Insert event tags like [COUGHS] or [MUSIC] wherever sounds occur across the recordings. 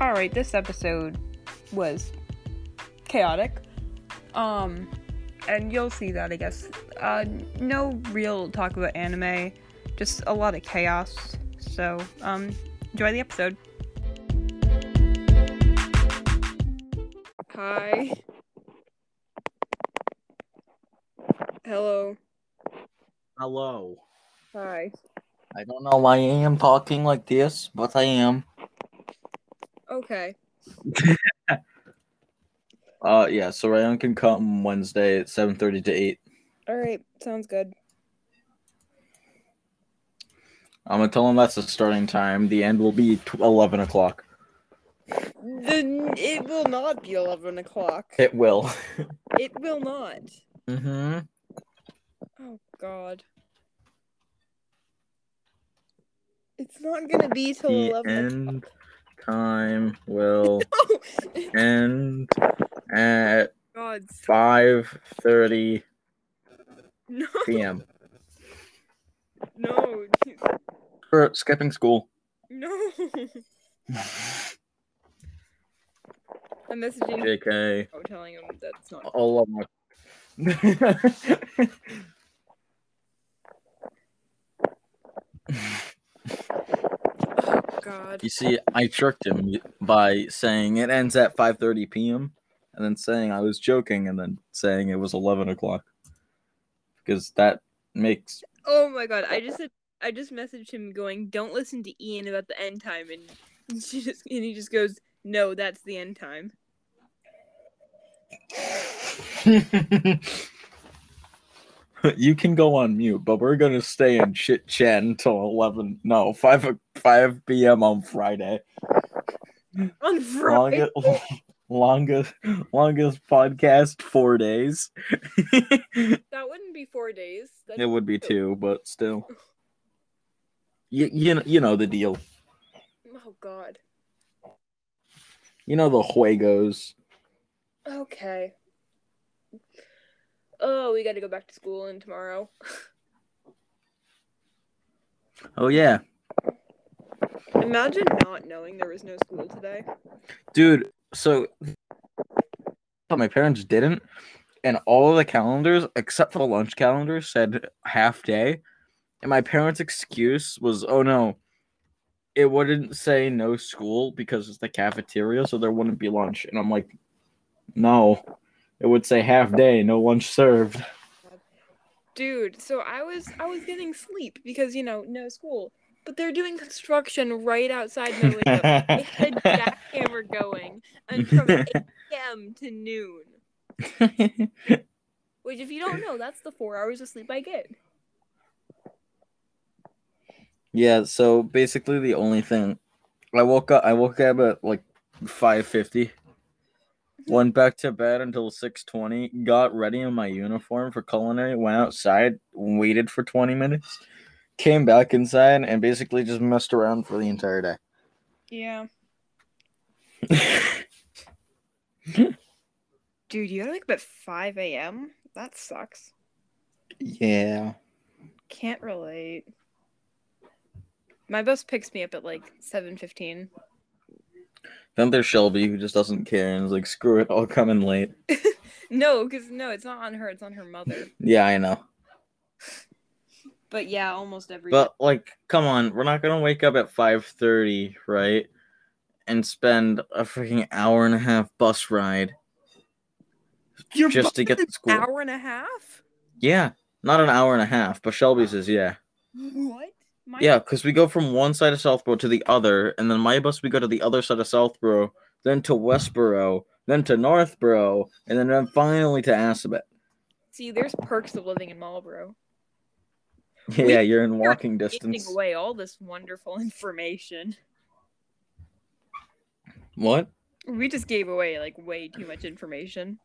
all right, this episode was chaotic. Um, and you'll see that, I guess. Uh, no real talk about anime, just a lot of chaos. So, um, enjoy the episode. Hi. Hello. Hello. Hi. I don't know why I am talking like this, but I am. Okay. [LAUGHS] Uh, yeah. So Ryan can come Wednesday at seven thirty to eight. All right. Sounds good. I'm gonna tell him that's the starting time. The end will be tw- eleven o'clock. Then it will not be 11 o'clock. It will. It will not. mm-hmm. Oh, God. It's not gonna be till The 11 o'clock. End time will [LAUGHS] end at God. five thirty No. p.m. No. For skipping school. No. I'm messaging JK. oh, telling him that's not. All of my. [LAUGHS] God. You see, I tricked him by saying it ends at 5:30 p.m. and then saying I was joking and then saying it was 11 o'clock because that makes Oh my God. I just said. I just messaged him going, "Don't listen to Ian about the end time," and [LAUGHS] she just and he just goes, "No, that's the end time." [LAUGHS] [LAUGHS] you can go on mute, but we're gonna stay in chit chat until 11. No, 5 o- 5 p.m. on Friday. On Friday. Longest, [LAUGHS] longest, longest podcast four days. [LAUGHS] That wouldn't be four days. That'd It would be two, but still. You, you, know, you know the deal. Oh God. You know the Juegos. Okay. Oh, we got to go back to school and tomorrow. Oh, yeah. Imagine not knowing there was no school today. Dude, so but my parents didn't, and all of the calendars, except for the lunch calendar, said half day. And my parents' excuse was, oh no, it wouldn't say no school because it's the cafeteria, so there wouldn't be lunch. And I'm like, no, it would say half day, no lunch served. Dude, so I was I was getting sleep because you know no school, but they're doing construction right outside my window. they had a [LAUGHS] jackhammer going, and from 8 a.m. to noon. [LAUGHS] Which, if you don't know, that's the four hours of sleep I get. yeah, so basically the only thing I woke up I woke up at like five fifty. Went back to bed until six twenty. Got ready in my uniform for culinary. Went outside, waited for twenty minutes, came back inside, and basically just messed around for the entire day. Yeah. [LAUGHS] Dude, you gotta wake up at 5 a.m.? That sucks. yeah. Can't relate. My bus picks me up at like 7:15. Then there's Shelby who just doesn't care and is like, screw it, I'll come in late. [LAUGHS] No, because no, it's not on her. It's on her mother. Yeah, I know. But yeah, almost every. But like, come on, we're not gonna wake up at five thirty, right? And spend a freaking hour and a half bus ride Your just to get to school. hour and a half. Yeah, not an hour and a half, but Shelby says yeah. What? My Yeah, because we go from one side of Southborough to the other, and then my bus we go to the other side of Southborough, then to Westborough, then to Northborough, and then finally to Assabet. See, there's perks of living in Marlboro. [LAUGHS] Yeah, you're in we walking Giving distance. away all this wonderful information. What? We just gave away like way too much information.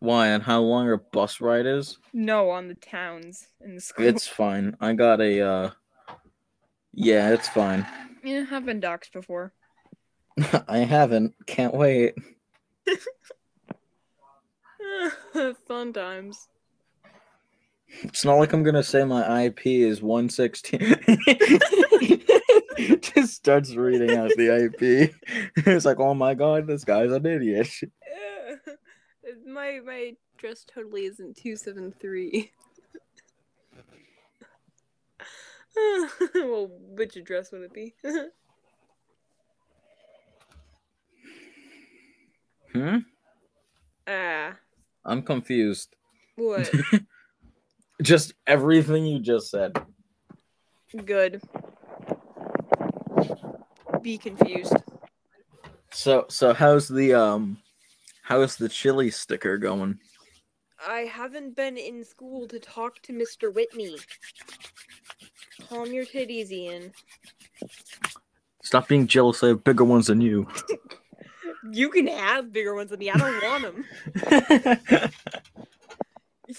Why? And how long our bus ride is? No, on the towns and the school. It's fine. I got a. uh Yeah, it's fine. Yeah, I've been doxxed before. [LAUGHS] I haven't. Can't wait. [LAUGHS] Fun times. It's not like I'm gonna say my IP is 116. [LAUGHS] just starts reading out the IP. it's like, oh my god, this guy's an idiot. my my dress totally isn't two seven three. [LAUGHS] well, which address would it be? [LAUGHS] hmm? Ah. I'm confused. What? [LAUGHS] just everything you just said. Good. Be confused. So so how's the um how's the chili sticker going? I haven't been in school to talk to Mr. Whitney. Calm your titties, Ian. Stop being jealous. I have bigger ones than you. [LAUGHS] you can have bigger ones than me. I don't want them. [LAUGHS]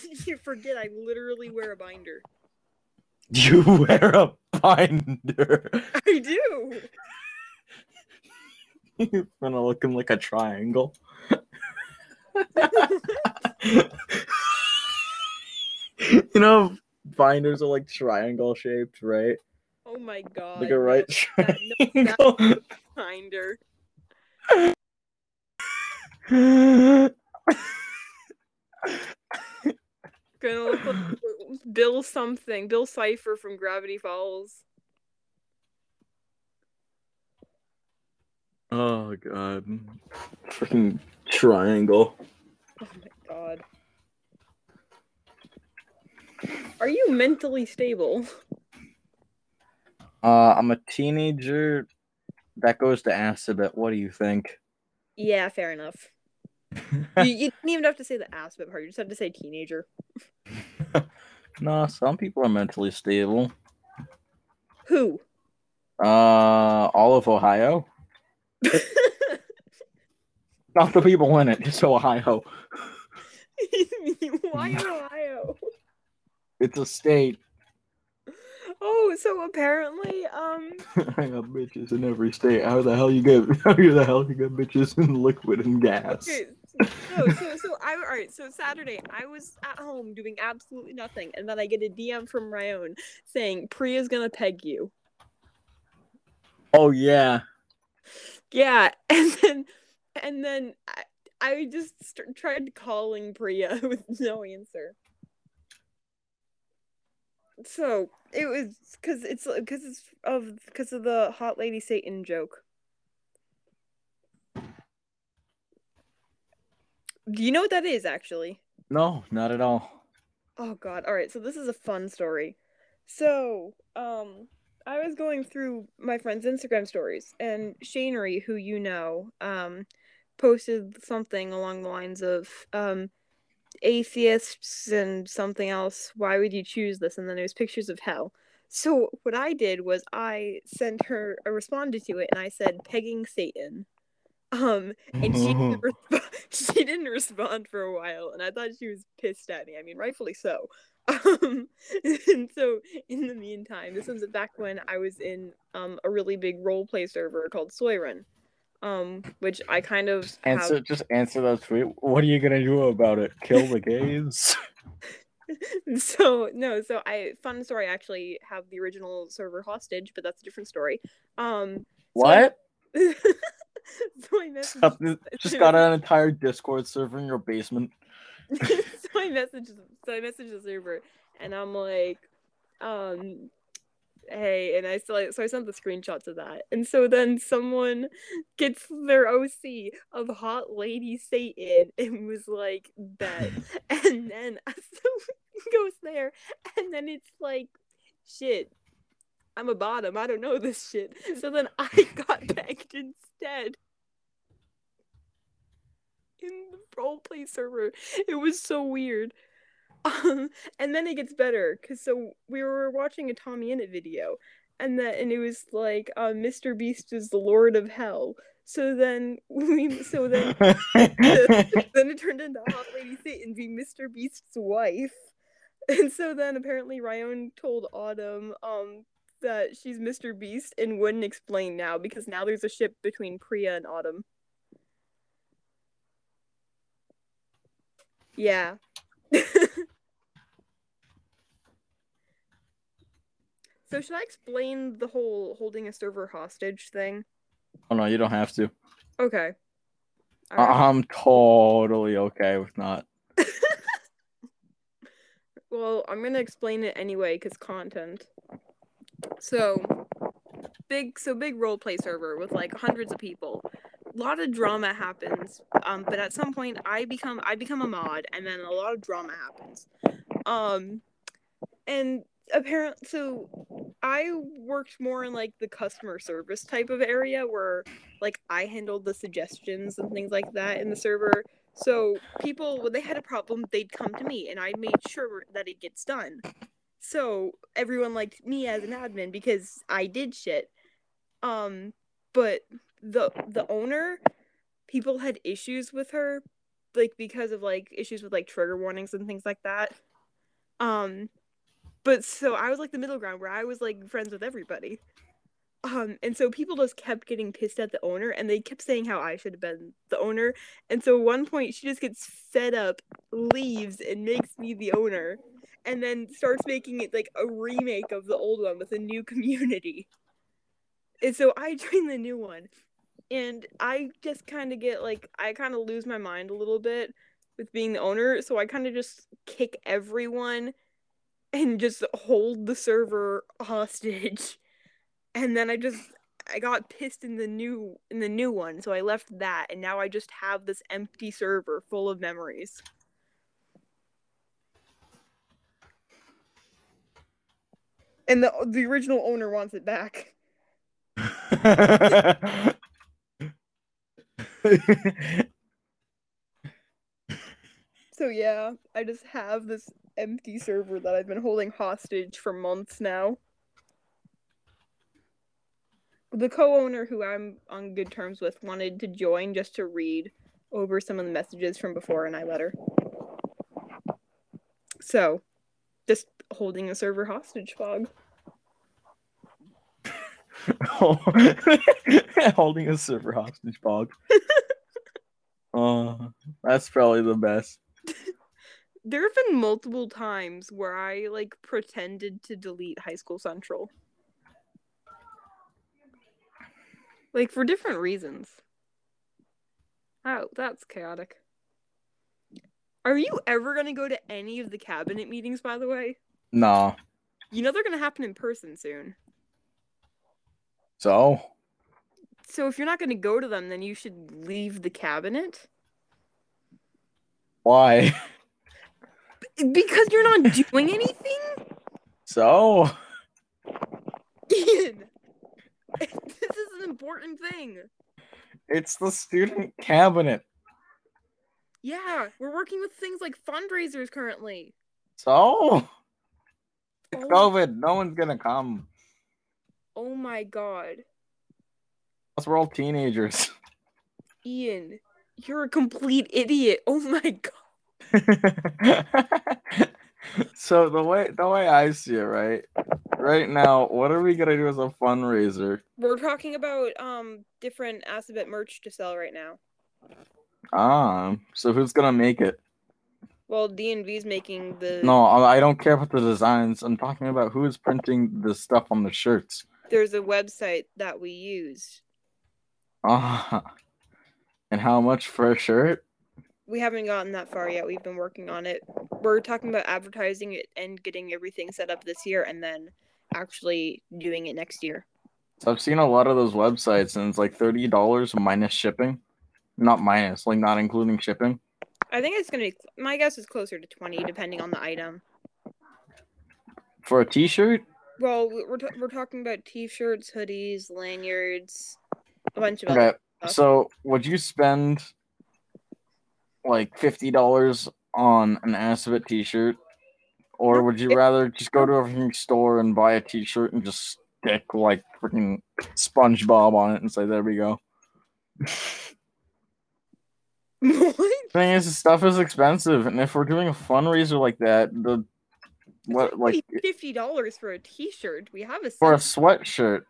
[LAUGHS] you forget I literally wear a binder. You wear a binder. I do. You're gonna looking like a triangle. you know, binders are like triangle shaped, right? Oh my god. Like a right That- no, [LAUGHS] triangle. that binder. Gonna look like Bill something. Bill Cipher from Gravity Falls. oh god. Freaking triangle. Oh my god. Are you mentally stable? Uh, I'm a teenager. That goes to acid. But what do you think? Yeah, fair enough. [LAUGHS] You, you didn't even have to say the aspect part. You just have to say teenager. [LAUGHS] no, some people are mentally stable. Who? Uh, all of Ohio. [LAUGHS] Not the people in it, just Ohio. Why Ohio? It's a state. Oh, so apparently, um, [LAUGHS] I got bitches in every state. How the hell you get? [LAUGHS] How the hell you get bitches in liquid and gas? okay, so so so I all right. So Saturday, I was at home doing absolutely nothing, and then I get a DM from Ryan saying Priya's gonna peg you. Oh yeah. Yeah, [LAUGHS] and then and then I, I just st- tried calling Priya with no answer. So it was because it's because it's of because of the hot lady Satan joke. Do you know what that is actually? No, not at all. Oh god. All right, so this is a fun story. So, um I was going through my friend's Instagram stories and Shanery, who you know, um posted something along the lines of um atheists and something else, why would you choose this? And then there was pictures of hell. So what I did was I sent her I responded to it and I said pegging Satan. Um and she didn't, [LAUGHS] [LAUGHS] she didn't respond for a while and i thought she was pissed at me i mean rightfully so [LAUGHS] um and so in the meantime this was back when i was in um a really big role play server called soyrun um which i kind of Answer. have Just answer that tweet. What are you gonna do about it? Kill the gays? [LAUGHS] so no so i fun story I actually have the original server hostage but that's a different story um what? [LAUGHS] so I messaged [LAUGHS] Just got an entire Discord server in your basement. so I messaged so I messaged the server and I'm like, um, hey, and I still so I sent the screenshots of that. And so then someone gets their OC of hot lady Satan and was like that. [LAUGHS] and then [LAUGHS] so goes there and then it's like shit. I'm a bottom. I don't know this shit. So then I [LAUGHS] got pegged instead in the roleplay server. It was so weird. Um, and then it gets better because so we were watching a Tommy Innit video, and that and it was like uh, Mr. Beast is the Lord of Hell. So then [LAUGHS] we so then [LAUGHS] [LAUGHS] then it turned into Hot Lady Satan being Mr. Beast's wife. And so then apparently Ryan told Autumn um that she's Mr. Beast and wouldn't explain now because now there's a ship between Priya and Autumn. Yeah. So should I explain the whole holding a server hostage thing? Oh no, you don't have to. Okay. Alright. I'm totally okay with not. [LAUGHS] Well, I'm gonna explain it anyway because content. So big, so big roleplay server with like hundreds of people. A lot of drama happens, um, but at some point I become I become a mod, and then a lot of drama happens. Um, and apparent so I worked more in like the customer service type of area where like I handled the suggestions and things like that in the server. So people, when they had a problem, they'd come to me, and I made sure that it gets done. So everyone liked me as an admin because I did shit. Um, but the the owner, people had issues with her, like because of like issues with like trigger warnings and things like that. Um, but so I was like the middle ground where I was like friends with everybody. Um, and so people just kept getting pissed at the owner, and they kept saying how I should have been the owner. And so one point, she just gets fed up, leaves, and makes me the owner, and then starts making it like a remake of the old one with a new community. And so I [LAUGHS] join the new one, and I just kind of get like I kind of lose my mind a little bit with being the owner. So I kind of just kick everyone and just hold the server hostage [LAUGHS] and then I just I got pissed in the new in the new one, so I left that, and now I just have this empty server full of memories. And the the original owner wants it back. [LAUGHS] So yeah, I just have this empty server that I've been holding hostage for months now. The co-owner who I'm on good terms with wanted to join just to read over some of the messages from before and I let her. So, just holding a server hostage fog. [LAUGHS] Holding a server hostage bog. [LAUGHS] Oh, that's probably the best. There have been multiple times where I like pretended to delete High School Central. Like for different reasons. Oh, that's chaotic. Are you ever gonna go to any of the cabinet meetings, by the way? No. You know they're gonna happen in person soon. So, So if you're not gonna go to them, then you should leave the cabinet. why? [LAUGHS] Because you're not [LAUGHS] doing anything? So, Ian! [LAUGHS] this is an important thing. it's the student cabinet. Yeah, we're working with things like fundraisers currently. So, it's Oh. COVID. No one's gonna come. Oh my god. Plus, we're all teenagers. [LAUGHS] Ian, you're a complete idiot. Oh my god. [LAUGHS] so the way the way I see it, right, right now, what are we gonna do as a fundraiser? We're talking about um different Assabet merch to sell right now. Um, so who's gonna make it? Well, D&V's making the No, I I don't care about the designs. I'm talking about who is printing the stuff on the shirts. there's a website that we use. Ah, and how much for a shirt? We haven't gotten that far yet. We've been working on it. We're talking about advertising it and getting everything set up this year and then actually doing it next year. So I've seen a lot of those websites, and it's like thirty dollars minus shipping. Not minus, like not including shipping. I think it's going to be my guess is closer to 20 depending on the item. For a T-shirt, Well, we're t- we're talking about t-shirts, hoodies, lanyards, a bunch of okay. other stuff. So would you spend like fifty dollars on an Assabet T-shirt, or would you rather just go to a freaking store and buy a T-shirt and just stick like freaking SpongeBob on it and say, "There we go." [LAUGHS] what? thing is, this stuff is expensive, and if we're doing a fundraiser like that, the what like fifty dollars for a T-shirt? We have a for a sweatshirt,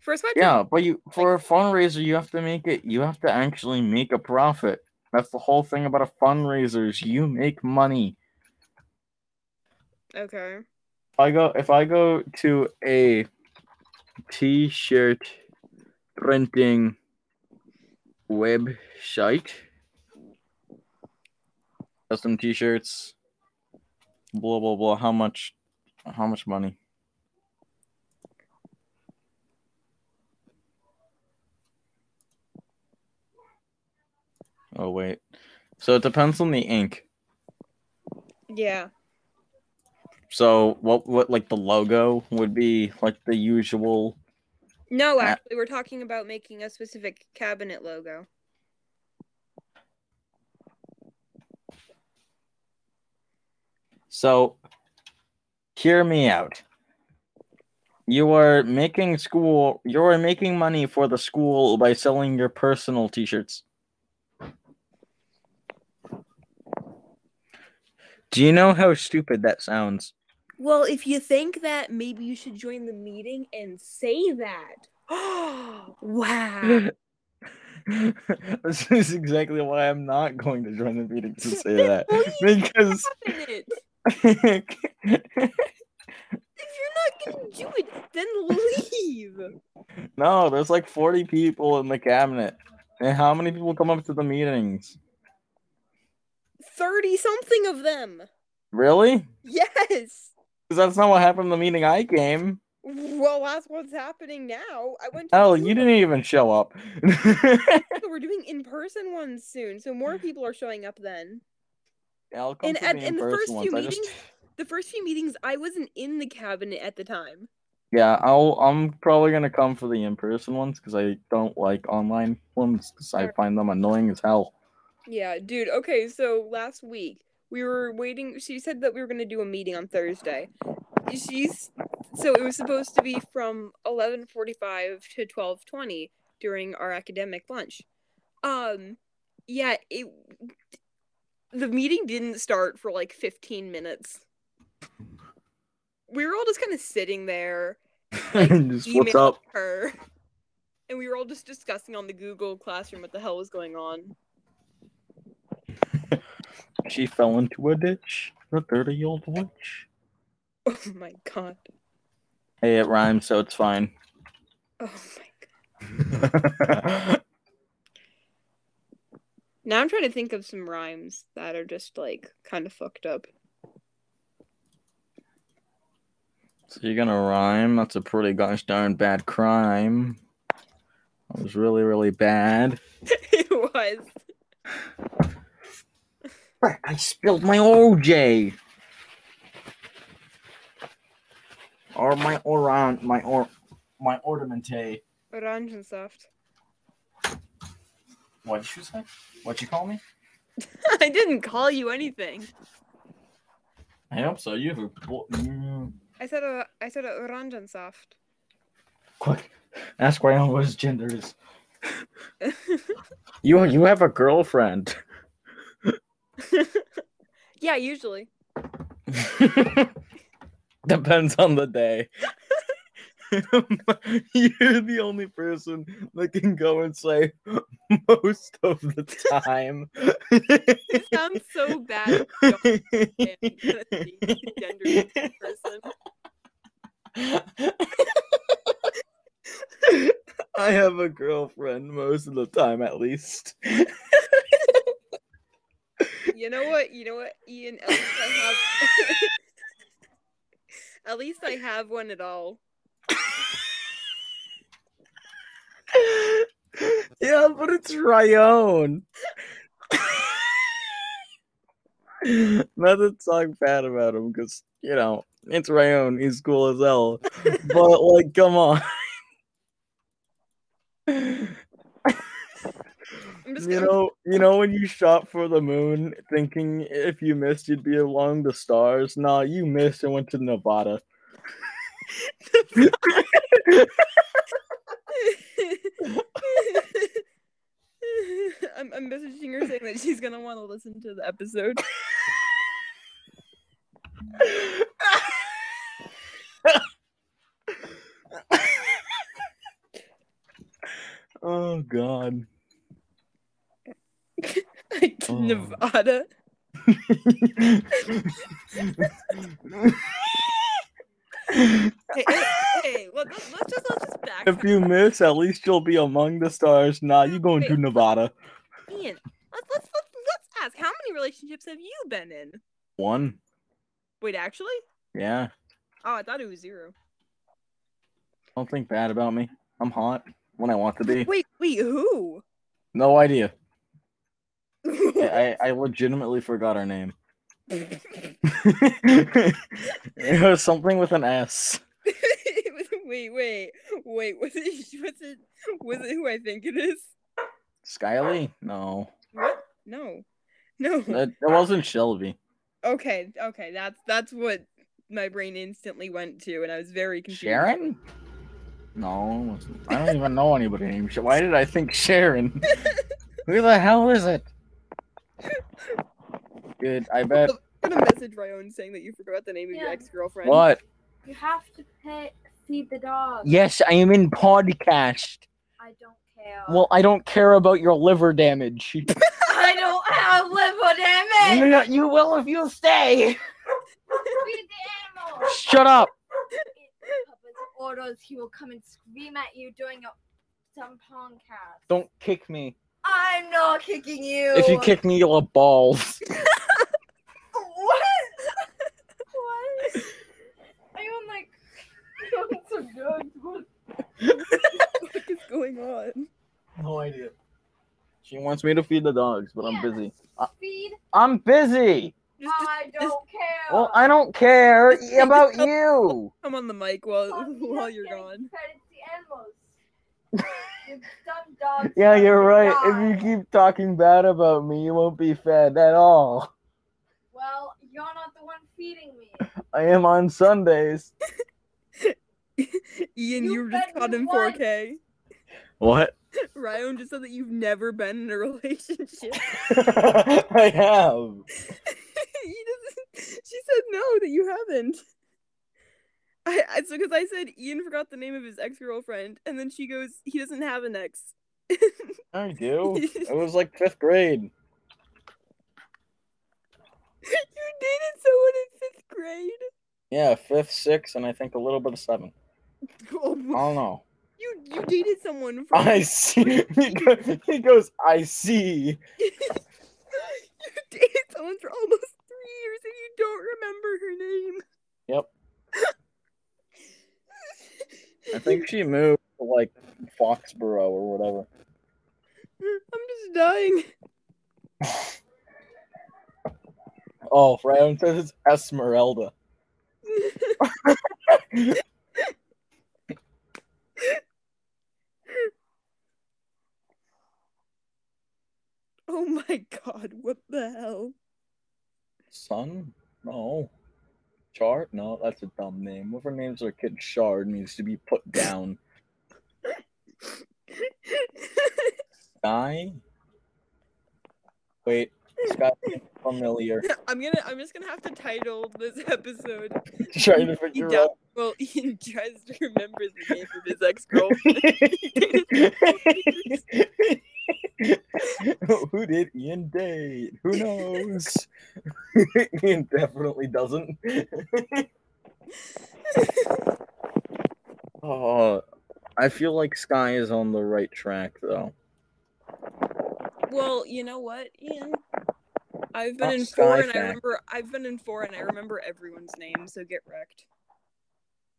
for a sweatshirt. yeah, but you for a fundraiser, you have to make it. You have to actually make a profit. That's the whole thing about a fundraiser is you make money. Okay. If I go if I go to a t-shirt printing website, custom t-shirts, blah blah blah. How much? How much money? Oh wait. So it depends on the ink. Yeah. So what what like the logo would be like the usual No, actually, we're talking about making a specific cabinet logo. So hear me out. You are making school you are making money for the school by selling your personal t-shirts. Do you know how stupid that sounds? Well, if you think that, maybe you should join the meeting and say that. Oh, [GASPS] wow. [LAUGHS] this is exactly why I'm not going to join the meeting to say [LAUGHS] that. Well, because [LAUGHS] If you're not gonna do it, then leave. no, there's like 40 people in the cabinet. And how many people come up to the meetings? 30 something of them. Really? Yes. Because that's not what happened in the meeting I came. Well, that's what's happening now. I went to oh, Hell, you didn't even show up. [LAUGHS] We're doing in person ones soon, so more people are showing up then. I'll come And to at- the in the in-person first few ones. Just- meetings- The first few meetings, I wasn't in the cabinet at the time. Yeah, I'll. I'm probably gonna come for the in-person ones because I don't like online ones because I find them annoying as hell. Yeah, dude. Okay, so last week we were waiting. She said that we were gonna do a meeting on Thursday. She's so it was supposed to be from eleven forty-five to twelve twenty during our academic lunch. Um, yeah, it. The meeting didn't start for like fifteen minutes. We were all just kind of sitting there, Like, [LAUGHS] just what's up? her, and we were all just discussing on the Google Classroom what the hell was going on. She fell into a ditch. The thirty-year-old witch. Oh my god. Hey, it rhymes, so it's fine. Oh my god. [LAUGHS] Now I'm trying to think of some rhymes that are just like kind of fucked up. so you're gonna rhyme? That's a pretty gosh darn bad crime. That was really, really bad. [LAUGHS] it was. Frick, I spilled my OJ. Or my oran, my or, my ornamente. Orange and soft. What did you say? What you call me? [LAUGHS] I didn't call you anything. I hope so. You have a mm, I said a I said a orange and soft. quick. Ask Ryan what his gender is. [LAUGHS] You you have a girlfriend. [LAUGHS] yeah, usually. [LAUGHS] Depends on the day. [LAUGHS] You're the only person that can go and say most of the time. It sounds so bad. if you don't understand the gender person. I have a girlfriend most of the time, at least. You know what? You know what, Ian? At least I have. [LAUGHS] at least I have one at all. yeah, but it's Ryan. Not to talk bad about him, because you know it's Ryan. He's cool as hell. but like, come on. I'm just You gonna. know, you know when you shot for the moon, thinking if you missed, you'd be along the stars. Nah, you missed and went to Nevada. [LAUGHS] I'm, I'm messaging her saying that she's gonna want to listen to the episode. [LAUGHS] [LAUGHS] oh God. [LAUGHS] To Oh. Nevada. [LAUGHS] Hey, hey, hey let, us let's just let's just back. if you miss, at least you'll be among the stars. Nah, you going to Nevada. Ian, let's let's let's let's ask. How many relationships have you been in? One. Wait, actually? Yeah. Oh, I thought it was zero. Don't think bad about me. I'm hot when I want to be. Wait, wait, who? No idea. I, [LAUGHS] I legitimately forgot her name. [LAUGHS] it was something with an S. [LAUGHS] wait, wait, wait. Was it? Was it? Was it who I think it is? Skyly? No. What? No, no. That, that wasn't Shelby. Okay, okay. That's that's what my brain instantly went to, and I was very confused. Sharon? No. I don't even know anybody named Sharon. Why did I think Sharon? Who the hell is it? Dude, I bet. I'm gonna message Ryan saying that you forgot the name of your Yeah. ex girlfriend. What? You have to pay feed the dog. Yes, I am in podcast. I don't care. Well, I don't care about your liver damage. [LAUGHS] I don't have liver damage. No, you will if you stay. feed [LAUGHS] the animal. Shut up. Papa's orders. He will come and scream at you during a some podcast. Don't kick me. I'm not kicking you. If you kick me, you'll have balls. [LAUGHS] What? what? Are you on like [LAUGHS] some drugs? What? what is going on? No idea. She wants me to feed the dogs, but I'm busy. I- Feed? I'm busy. Just, just I don't care. Well, I don't care [LAUGHS] about you. I'm on the mic while while you're getting gone. fed the animals. You dumb dogs. Yeah, you're right. die. If you keep talking bad about me, you won't be fed at all. Well, you're not the one feeding me. I am on Sundays. [LAUGHS] Ian, You you were just caught in once. 4K. What? Ryan just said that you've never been in a [LAUGHS] relationship. [LAUGHS] I have. he. She said no, that you haven't. I, I so because I said Ian forgot the name of his ex girlfriend, and then she goes, he doesn't have an ex. [LAUGHS] I do. It was like [LAUGHS] fifth grade. you dated someone in fifth grade. Yeah, fifth, sixth, and I think a little bit of seven. Oh, I don't know. you you dated someone from. I see. [LAUGHS] He go- he goes, I see. you dated someone for almost three years, and you don't remember her name. Yep. I think she moved to like Foxborough or whatever. I'm just dying. [LAUGHS] Oh, Ryan says it's Esmeralda. [LAUGHS] oh my god, what the hell? Son? No. Char? No, that's a dumb name. Whoever names their kid Shard needs to be put down. Sky? Wait, Sky familiar. I'm gonna I'm just gonna have to title this episode [LAUGHS] Trying to He figure does- out. Well, [LAUGHS] Ian tries to remember the name of his ex-girlfriend. [LAUGHS] [LAUGHS] Who did Ian date? Who knows? [LAUGHS] Ian definitely doesn't. [LAUGHS] oh, I feel like Sky is on the right track though. well, you know what, Ian? I've been Not in four Sky and I remember I've been in four and I remember everyone's name, so get wrecked.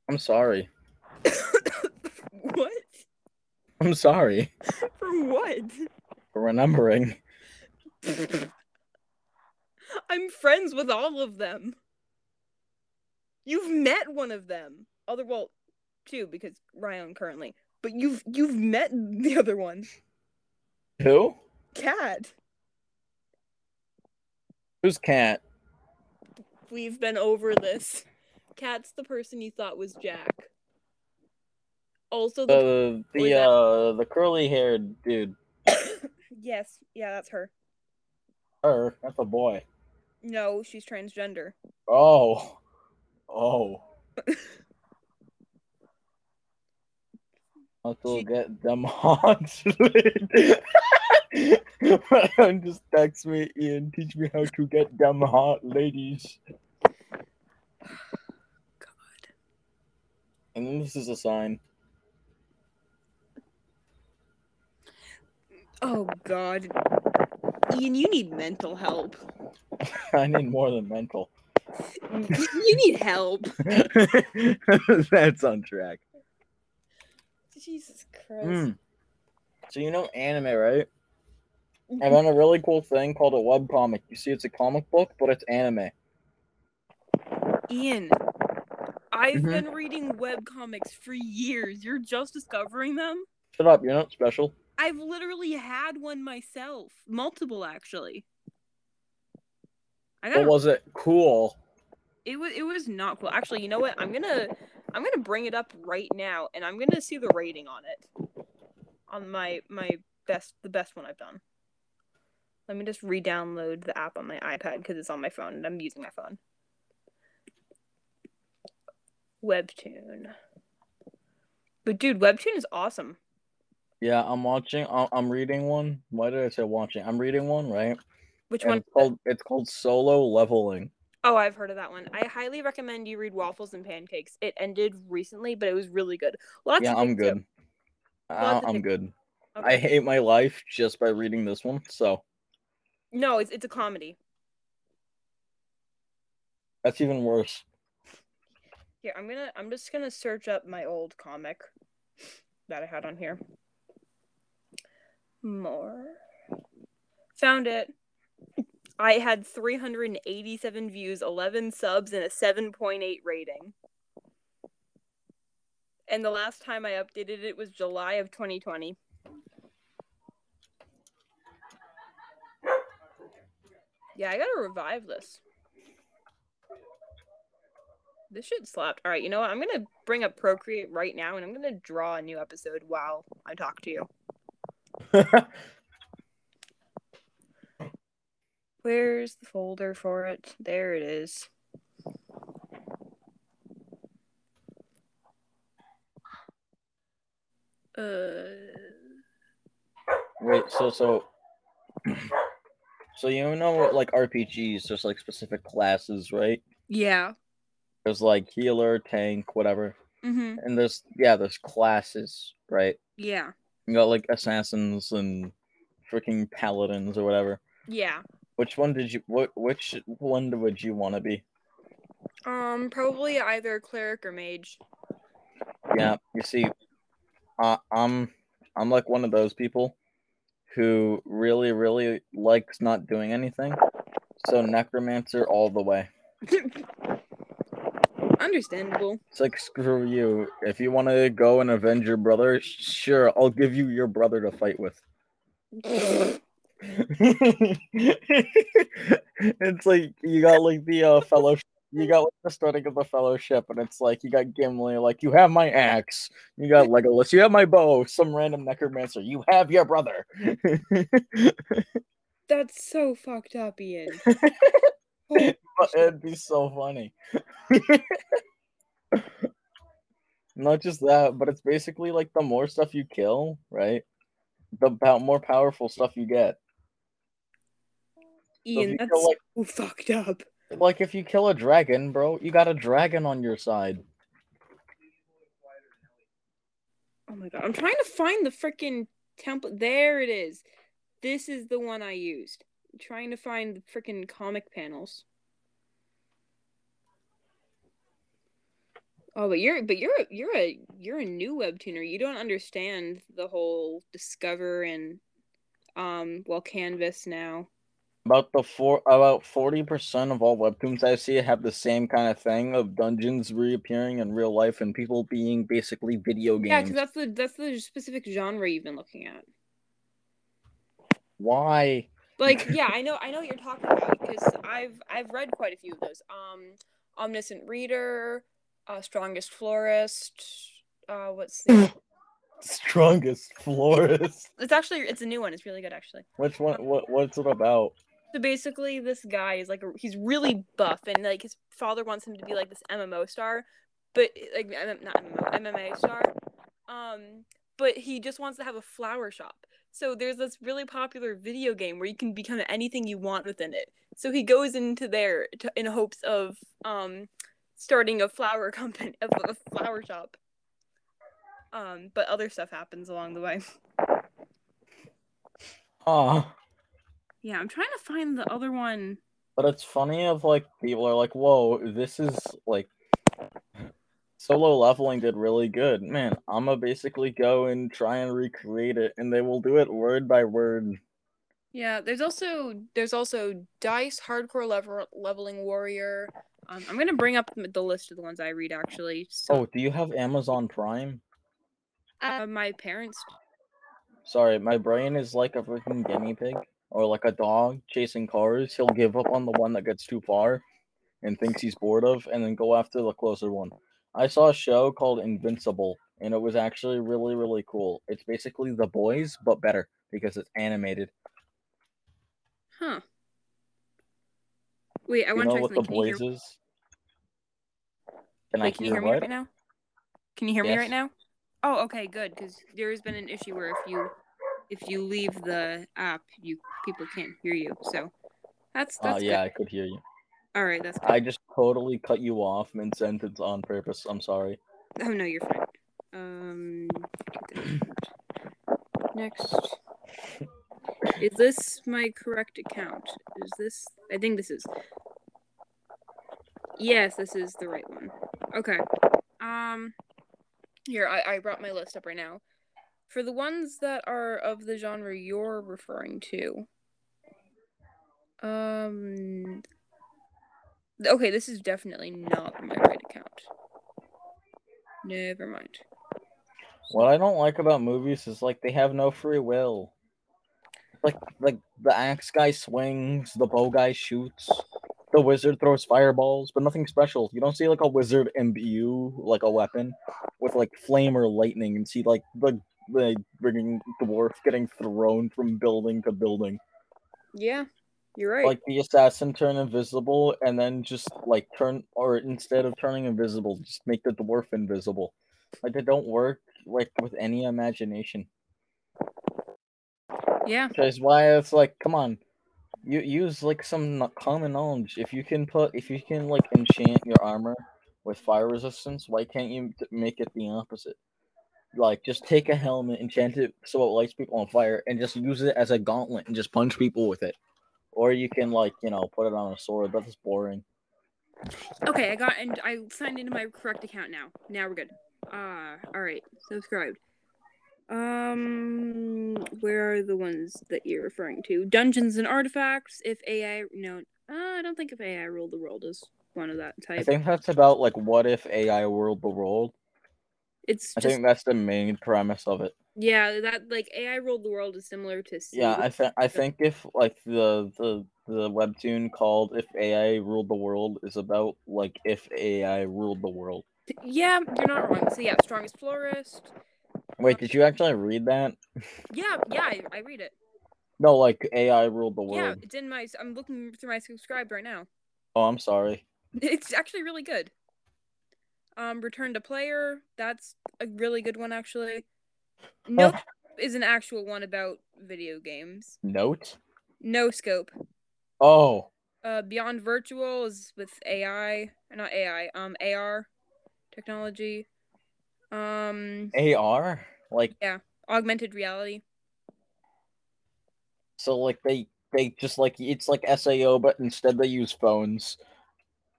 I'm sorry. [COUGHS] what? [LAUGHS] I'm sorry For what? for remembering. [LAUGHS] I'm friends with all of them. You've met one of them. Other well, two because Ryan currently. But you've you've met the other one. Who? Cat. Who's Cat? We've been over this. Cat's the person you thought was Jack. Also, the Uh, the uh, the curly haired dude. [COUGHS] yes, yeah, that's her. Her. That's a boy. No, she's transgender. Oh. Oh. [LAUGHS] I'll go She- get them [LAUGHS] hot. I'm just text me, Ian. Teach me how to get them hot ladies. [SIGHS] God. And then this is a sign. Oh God, Ian, you need mental help. [LAUGHS] I need more than mental. you need help. [LAUGHS] That's on track. Jesus Christ. Mm. So you know anime, right? I found a really cool thing called a web comic. You see, it's a comic book, but it's anime. Ian, I've Mhm. been reading web comics for years. You're just discovering them? Shut up, you're not special. I've literally had one myself. Multiple actually. I But got was it cool? it was it was not cool. Actually, you know what? I'm gonna I'm gonna bring it up right now and I'm gonna see the rating on it. On my my best the best one I've done. Let me just re-download the app on my iPad because it's on my phone and I'm using my phone. Webtoon. But dude, Webtoon is awesome. Yeah, I'm watching. I- I'm reading one. Why did I say watching? I'm reading one, right? Which And one? it's called it's called Solo Leveling. Oh, I've heard of that one. I highly recommend you read Waffles and Pancakes. It ended recently, but it was really good. Lots yeah, I'm good. I- I'm good. I hate my life just by reading this one, so No, it's it's a comedy. that's even worse. Here, I'm gonna I'm just gonna search up my old comic that I had on here. More. Found it. I had 387 views, 11 subs, and a 7.8 rating. And the last time I updated it was July of 2020. Yeah, I gotta revive this. This shit slapped. All right, you know what? I'm gonna bring up Procreate right now, and I'm gonna draw a new episode while I talk to you. [LAUGHS] Where's the folder for it? There it is. Uh, Wait, so so so you know what, like RPGs, there's like specific classes, right? yeah. There's like healer, tank, whatever. Mhm. And there's yeah, there's classes, right? Yeah. You got like assassins and freaking paladins or whatever. Yeah. Which one did you what which one would you want to be? Um, probably either cleric or mage. Yeah, you see, uh, I'm I'm like one of those people who really really likes not doing anything. So necromancer all the way. [LAUGHS] Understandable. It's like screw you. If you want to go and avenge your brother, sure, I'll give you your brother to fight with. [LAUGHS] it's like you got like the uh, fellowship. You got like the starting of the fellowship, and it's like you got Gimli, like you have my axe. You got Legolas, you have my bow. Some random necromancer, you have your brother. [LAUGHS] That's so fucked up, Ian. [LAUGHS] It'd be so funny. [LAUGHS] Not just that, but it's basically like the more stuff you kill, right? The about more powerful stuff you get. So Ian, you that's kill, like, so fucked up. like if you kill a dragon, bro, you got a dragon on your side. Oh my god, I'm trying to find the freaking template. There it is. This is the one I used. I'm trying to find the freaking comic panels. Oh, but you're but you're a- you're a you're a new webtooner. You don't understand the whole discover and um well canvas now. About the four, about forty percent of all webtoons I see have the same kind of thing of dungeons reappearing in real life and people being basically video games. Yeah, because that's the that's the specific genre you've been looking at. Why? Like, [LAUGHS] yeah, I know, I know what you're talking about because I've I've read quite a few of those. Um, Omniscient Reader, uh, Strongest Florist. Uh, what's the? [LAUGHS] Strongest florist. [LAUGHS] it's actually it's a new one. It's really good actually. Which one? What? What's it about? So basically, this guy is like a, he's really buff, and like his father wants him to be like this MMO star, but like M- not MMO, MMA star. Um, but he just wants to have a flower shop. So there's this really popular video game where you can become anything you want within it. So he goes into there to, in hopes of um starting a flower [LAUGHS] company, a flower shop. Um, but other stuff happens along the way. Oh, Yeah, I'm trying to find the other one. but it's funny of like people are like, "Whoa, this is like solo leveling did really good." Man, I'ma basically go and try and recreate it, and they will do it word by word. Yeah, there's also there's also Dice Hardcore level, Leveling Warrior. Um, I'm gonna bring up the list of the ones I read actually. So, Oh, do you have Amazon Prime? uh, my parents. Sorry, my brain is like a freaking guinea pig or like a dog chasing cars. He'll give up on the one that gets too far and thinks he's bored of and then go after the closer one. I saw a show called Invincible and it was actually really, really cool. It's basically The Boys, but better because it's animated. Huh. Wait, I want to what check The something. Can you hear, is? Can I wait, can you hear hear me what? right now? Can you hear me right now? Oh, okay, good. Because there has been an issue where if you if you leave the app, you people can't hear you. So that's Oh that's yeah, I could hear you. All right, that's good. I just totally cut you off mid sentence on purpose. I'm sorry. Oh no, you're fine. Um, next. Is this my correct account? Is this? I think this is. Yes, this is the right one. Okay. Um, here I I brought my list up right now. For the ones that are of the genre you're referring to. Um. Okay, this is definitely not my right account. Never mind. What I don't like about movies is like they have no free will. Like like the axe guy swings, the bow guy shoots, the wizard throws fireballs, but nothing special. You don't see like a wizard imbue like a weapon with like flame or lightning, and see like the the bringing dwarf getting thrown from building to building. Yeah, you're right. Like the assassin turn invisible, and then just like turn, or instead of turning invisible, just make the dwarf invisible. Like they don't work like with any imagination. Yeah, Which is why it's like, come on, you use like some common knowledge. If you can put, if you can like enchant your armor with fire resistance, why can't you make it the opposite? Like, just take a helmet, enchant it so it lights people on fire, and just use it as a gauntlet and just punch people with it. Or you can like, you know, put it on a sword. That's boring. Okay, I got and I signed into my correct account now. Now we're good. Ah, all right. Subscribed. Um, where are the ones that you're referring to? Dungeons and artifacts. If AI, no, uh, I don't think if AI ruled the world is one of that type. I think that's about like what if AI ruled the world. It's I just think that's the main premise of it. yeah, that like AI ruled the world is similar to Yeah, I think I think if like the the the webtoon called "If AI Ruled the World" is about like if AI ruled the world. yeah, you're not wrong. So yeah, strongest florist. Wait, did you actually read that? Yeah, yeah, I, I read it. No, like AI ruled the world. Yeah, it's in my. I'm looking through my subscribed right now. Oh, I'm sorry. [LAUGHS] It's actually really good. Um, Return to Player, that's a really good one actually. Nope is an actual one about video games. Note. No Scope. Oh, Uh, Beyond Virtual is with AI, not AI, um, AR technology. Um, AR. Like Yeah, augmented reality. so, like they they just like it's like Sao, but instead they use phones.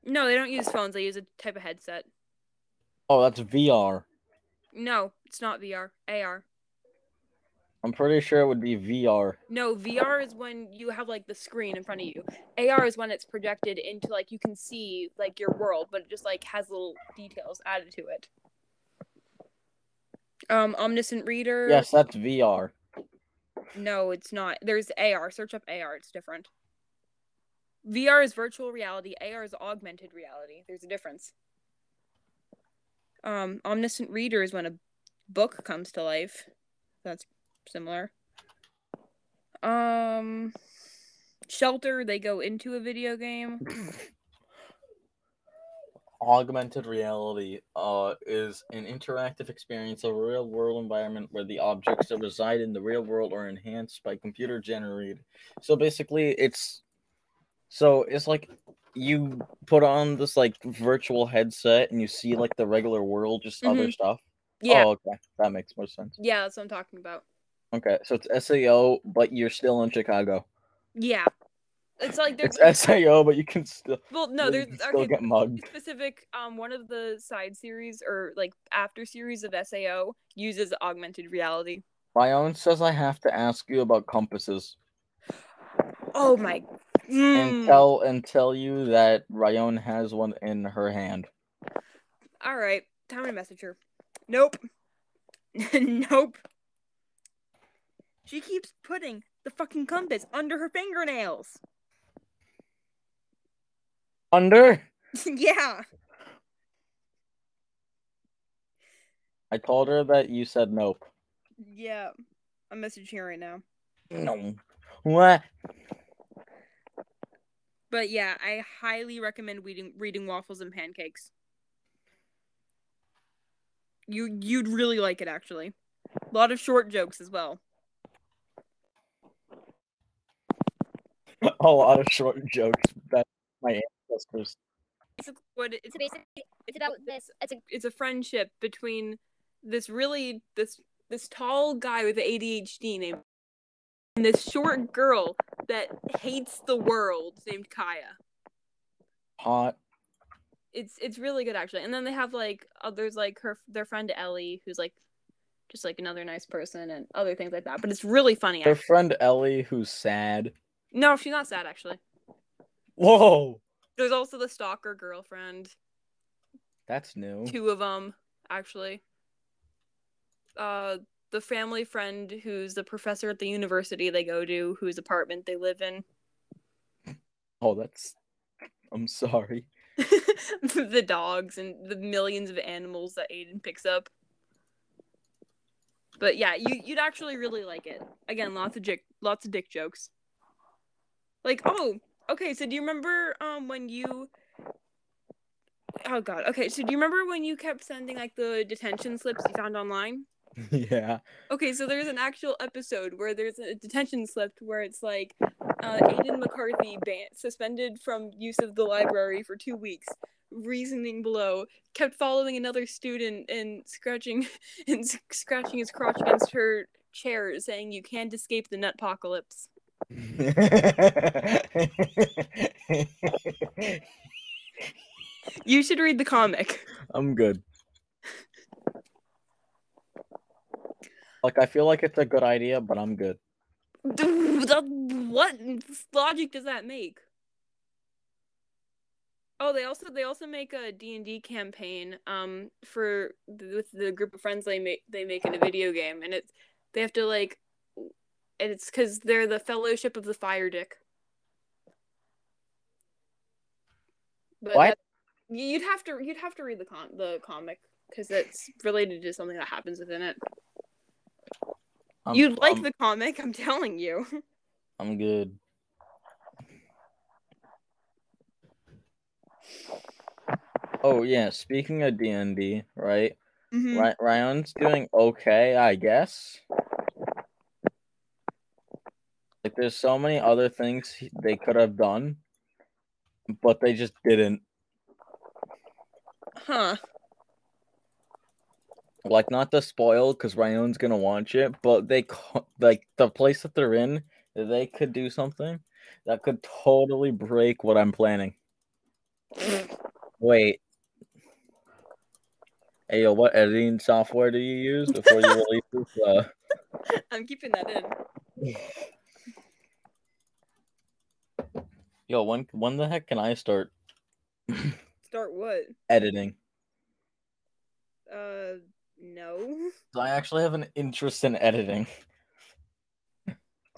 No, they don't use phones. They use a type of headset. Oh, that's VR. No, it's not VR. AR. I'm pretty sure it would be VR. No, VR is when you have like the screen in front of you. AR is when it's projected into like you can see like your world, but it just like has little details added to it. Um, omniscient reader. Yes, that's VR. No, it's not. There's AR. Search up AR. It's different. VR is virtual reality. AR is augmented reality. There's a difference. Um, omniscient reader is when a book comes to life. That's similar. Um, shelter. They go into a video game. [LAUGHS] Augmented reality uh, is an interactive experience of a real world environment where the objects that reside in the real world are enhanced by computer generated. So basically, it's so it's like you put on this like virtual headset and you see like the regular world, just other Mhm. stuff. Yeah, Oh, okay. That makes more sense. yeah, that's what I'm talking about. Okay, so it's SAO, but you're still in Chicago. Yeah, it's like there's It's SAO, but you can still well, no, there's still okay, get mugged. specific um one of the side series or like after series of SAO uses augmented reality. My own says I have to ask you about compasses Oh my and Mm. tell and tell you that Ryan has one in her hand. All right, time to message her. Nope. [LAUGHS] nope. She keeps putting the fucking compass under her fingernails. Under? [LAUGHS] yeah. I told her that you said nope. Yeah. I'm messaging her right now. No. What? But yeah, I highly recommend reading reading Waffles and Pancakes. You you'd really like it actually. A lot of short jokes as well. [LAUGHS] A lot of short jokes that my ancestors. Basically, what it- it's basically, it's about this. It's a it's a friendship between this really this this tall guy with ADHD named and this short girl that hates the world named Kaya. Hot. It's it's really good actually. And then they have like others like her their friend Ellie who's like just like another nice person and other things like that. But it's really funny. Her Actually. friend Ellie, who's sad. No, she's not sad actually. Whoa. There's also the stalker girlfriend. That's new. Two of them actually. Uh the family friend who's the professor at the university they go to, whose apartment they live in. Oh, that's. I'm sorry. [LAUGHS] the dogs and the millions of animals that Aiden picks up. But yeah, you you'd actually really like it. Again, lots of dick lots of dick jokes. Like, oh, okay, so do you remember um when you Oh god. Okay, so do you remember when you kept sending like the detention slips you found online? [LAUGHS] yeah. Okay, so there's an actual episode where there's a detention slip where it's like uh, Aiden McCarthy ban- suspended from use of the library for two weeks. Reasoning below kept following another student and scratching [LAUGHS] and scratching his crotch against her chair, saying you can't escape the nut apocalypse. [LAUGHS] You should read the comic. I'm good. Like I feel like it's a good idea, but I'm good. [LAUGHS] What logic does that make? Oh, they also they also make a D&D campaign um for with the group of friends they make they make in a video game and it's they have to like and it's cuz they're the fellowship of the fire dick. But What? that- you'd have to you'd have to read the con the comic cuz it's related to something that happens within it. I'm, You'd like I'm, the comic, I'm telling you. [LAUGHS] I'm good. Oh yeah, speaking of D and D, right? Mhm. Ryan's doing okay, I guess. Like, there's so many other things he- they could have done, but they just didn't. Huh. Like, not to spoil, because Ryan's gonna watch it, but they co- like the place that they're in, they could do something that could totally break what I'm planning. Wait. Hey, yo, what editing software do you use before you [LAUGHS] release this? Uh, I'm keeping that in. [LAUGHS] yo, when when the heck can I start Start what? editing? Uh, no. [LAUGHS] I actually have an interest in editing.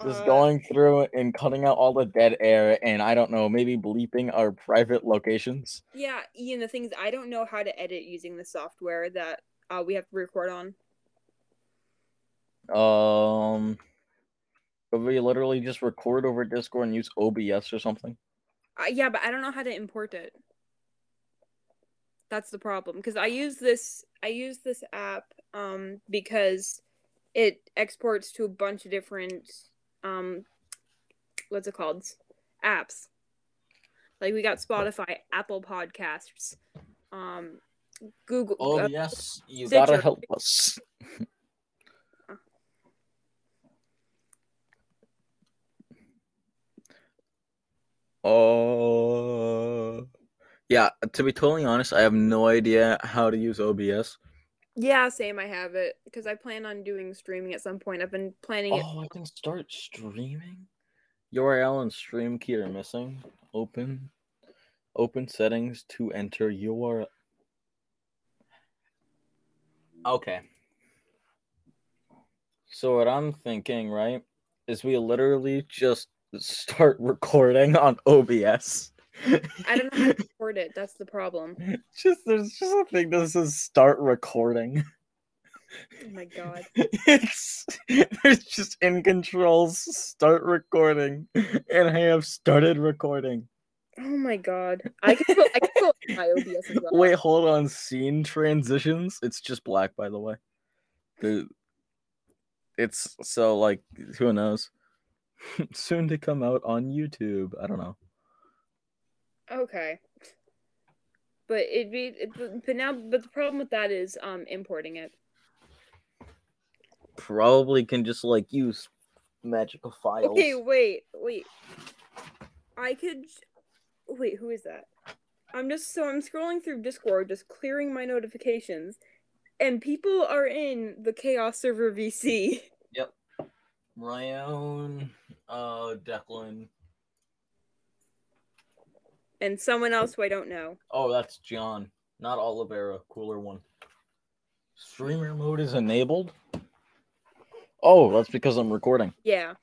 Just Uh, going through and cutting out all the dead air and I don't know, maybe bleeping our private locations. Yeah, Ian. The thing is, I don't know how to edit using the software that uh, we have to record on. Um but we literally just record over Discord and use OBS or something. Uh, yeah, but I don't know how to import it. That's the problem because I use this. I use this app um because it exports to a bunch of different um what's it called apps. Like we got Spotify, Apple Podcasts, um, Google. Oh uh, yes, you Stitcher. gotta help us. [LAUGHS] Oh, yeah. To be totally honest, I have no idea how to use OBS. yeah, same. I have it because I plan on doing streaming at some point. I've been planning it. Oh, I can start streaming. URL and stream key are missing. Open, open settings to enter URL. Okay. So what I'm thinking, right, is we literally just start recording on OBS. I don't know how to [LAUGHS] record it. That's the problem. just there's just a thing that says start recording. Oh my god. [LAUGHS] it's there's just in controls start recording and I have started recording. Oh my god. I can put, I can put my OBS as well. Wait, hold on. Scene transitions. It's just black, by the way. The it's so like who knows. [LAUGHS] Soon to come out on YouTube. I don't know. Okay. But it'd be, it, but- but now, but the problem with that is um importing it. Probably can just like use magical files. Okay, wait, wait. I could. Wait, who is that? I'm just so I'm scrolling through Discord, just clearing my notifications, and people are in the Chaos Server VC. Yep. Ryan, uh, Declan. and someone else who I don't know. Oh, that's John, not Olivera. Cooler one. Streamer mode is enabled. Oh, that's because I'm recording. [LAUGHS] Yeah.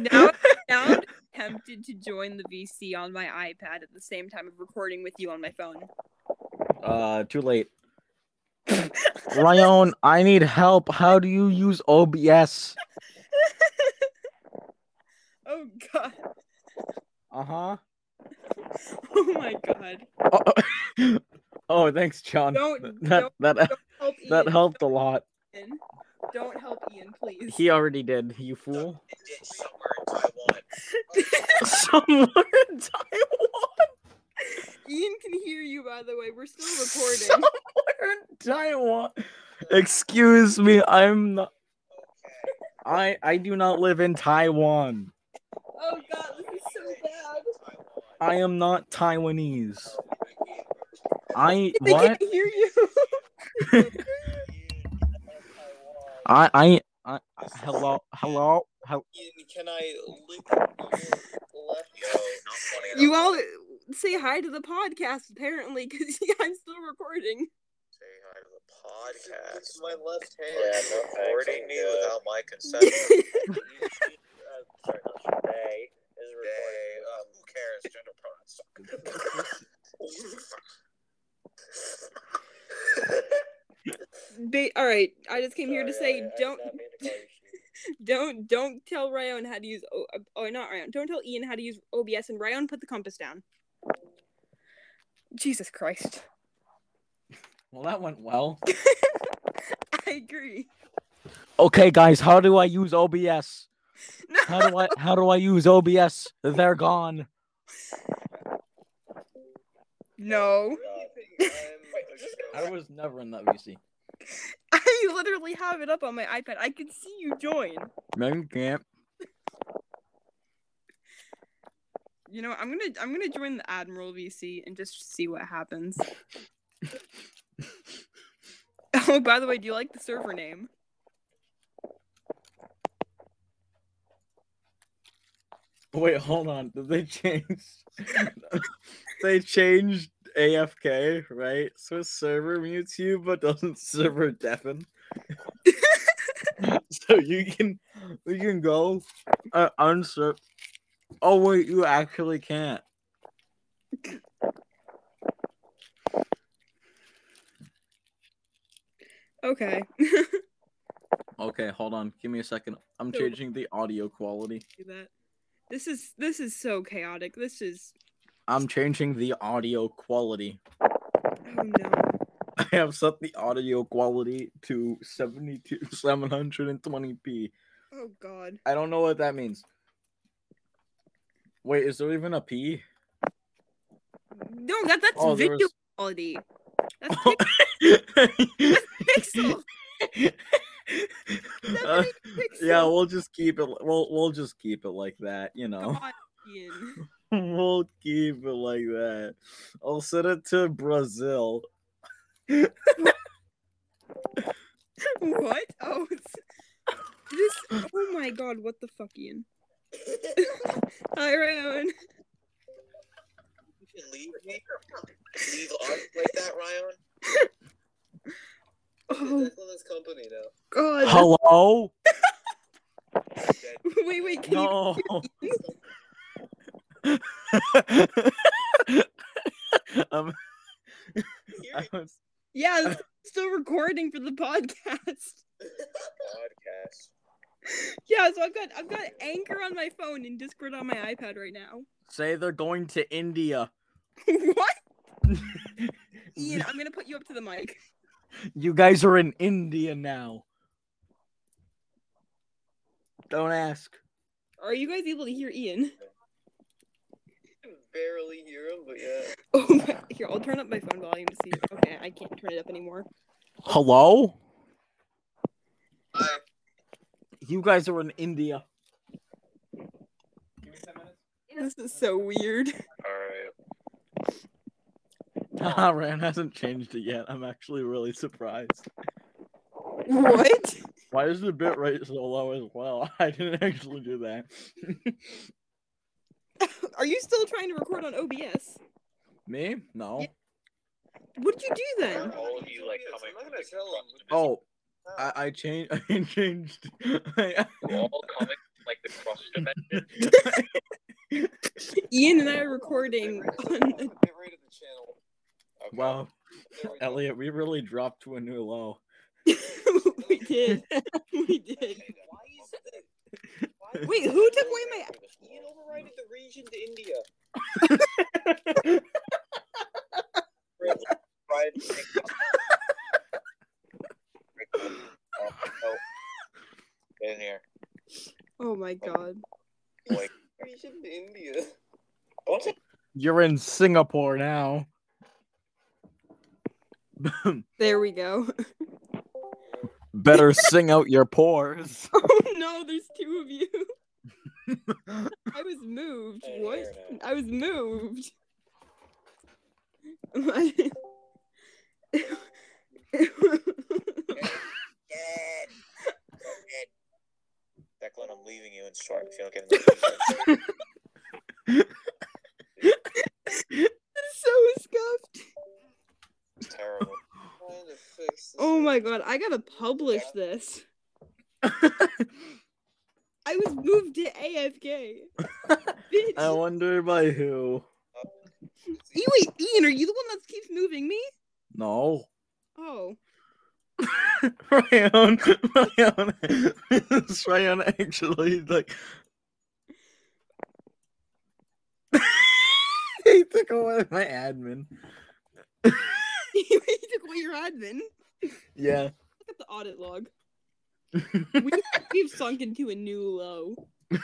Now, now I'm [LAUGHS] tempted to join the VC on my iPad at the same time of recording with you on my phone. uh, too late. Ryan, I need help. How do you use OBS? [LAUGHS] [LAUGHS] oh god. Uh huh. [LAUGHS] Oh my god. Oh, oh, [LAUGHS] thanks, John. Don't- that don't- that Don't help Ian. that helped a lot. Ian. Don't help Ian, please. He already did. You fool. somewhere in Taiwan. Somewhere in Taiwan. Ian can hear you, by the way. We're still recording. Somewhere in Taiwan. Excuse me. I'm not. Okay. I I do not live in Taiwan. oh god, this is so bad. I am not Taiwanese. I [LAUGHS] They what? can't hear you. [LAUGHS] I I, I [LAUGHS] hello hello hello. Can I lick your left? Yo, not funny. you all say hi to the podcast, apparently, because I'm still recording. say hi to the podcast. This is my left hand. Yeah, no recording I'm me good. without my consent. [LAUGHS] Uh, [LAUGHS] sorry, not they is They, recording. um, who cares? Gender pronouns suck. Ba- all right, I just came here to say I- I don't, did not mean to call you sheep. [LAUGHS] don't, don't tell Ryan how to use. O- oh, not Ryan. Don't tell Ian how to use OBS, and Ryan put the compass down. Jesus Christ. Well, that went well. [LAUGHS] I agree. Okay, guys, how do I use OBS? [LAUGHS] No. How do I how do I use OBS? They're gone. No. [LAUGHS] I was never in that VC. I literally have it up on my iPad. I can see you join. No, you can't. You know, I'm gonna I'm gonna join the Admiral VC and just see what happens. [LAUGHS] oh, by the way, do you like the server name? Wait, hold on. Did they change? [LAUGHS] they changed AFK, right? So server mutes you, but doesn't [LAUGHS] server deafen. so you can you can go uh, unser. Oh wait, you actually can't. Okay. [LAUGHS] Okay, hold on. Give me a second. I'm So- changing the audio quality. do that. This is this is so chaotic. This is I'm changing the audio quality. oh no. [LAUGHS] I have set the audio quality to 72 720p. Oh god. I don't know what that means. Wait, is there even a P? No, that that's Oh, video was- quality. That's [LAUGHS] oh. pic- pixel. [LAUGHS] Uh, yeah, we'll just keep it. We'll we'll just keep it like that. You know, [LAUGHS] on, Ian. we'll keep it like that. I'll send it to Brazil. What? Oh, it's this. Oh my god! What the fuck, Ian? [LAUGHS] Hi, Ryan. You can leave me. Leave us like that, Ryan. Oh That's this company now. god. Hello. Dead. [LAUGHS] Wait, wait. Can No. [LAUGHS] um, was, you? Yeah, it's still recording for the podcast. Podcast. Yeah, so I've got I've got Anchor on my phone and Discord on my iPad right now. say they're going to India. [LAUGHS] what? Ian, I'm gonna put you up to the mic. [LAUGHS] You guys are in India now. Don't ask. Are you guys able to hear Ian? I can barely hear him, but yeah. [LAUGHS] Oh my! Here, I'll turn up my phone volume to see. Okay, I can't turn it up anymore. Hello? Hi. You guys are in India. Give me some minutes. This is so weird. Alright. Nah, [LAUGHS] Ran hasn't changed it yet. I'm actually really surprised. What? Why is the bit rate so low as well? [LAUGHS] I didn't actually do that. [LAUGHS] Are you still trying to record on OBS? Me? No. Yeah. What did you do then? All of you like coming I'm gonna tell him. Oh, I, I changed. I changed. I, You all coming like the cross dimension. Ian and I are recording on. Okay. wow, we. Elliot, we really dropped to a new low. [LAUGHS] we did. [LAUGHS] We did. Why is the why Wait, who took away my? Ian overrided the region to India? Oh, in here. Oh my god. [LAUGHS] Region to India. What's? You're in Singapore now. [LAUGHS] There we go. Better [LAUGHS] sing out your pores. [LAUGHS] Oh no, there's two of you. I was moved. I What? I was moved. Dead. Dead. Declan, I'm leaving you in Storm if you don't get in the so scuffed. It's terrible. Trying to fix this. Oh my god, I gotta publish this. I was moved to AFK. [LAUGHS] Bitch. I wonder by who. You wait, Ian, are you the one that keeps moving me? No. Oh. [LAUGHS] Ryan, Ryan, [LAUGHS] Ryan actually like. he took away my admin. he took away your admin. Yeah. Look at the audit log. [LAUGHS] We, we've sunk into a new low. [LAUGHS]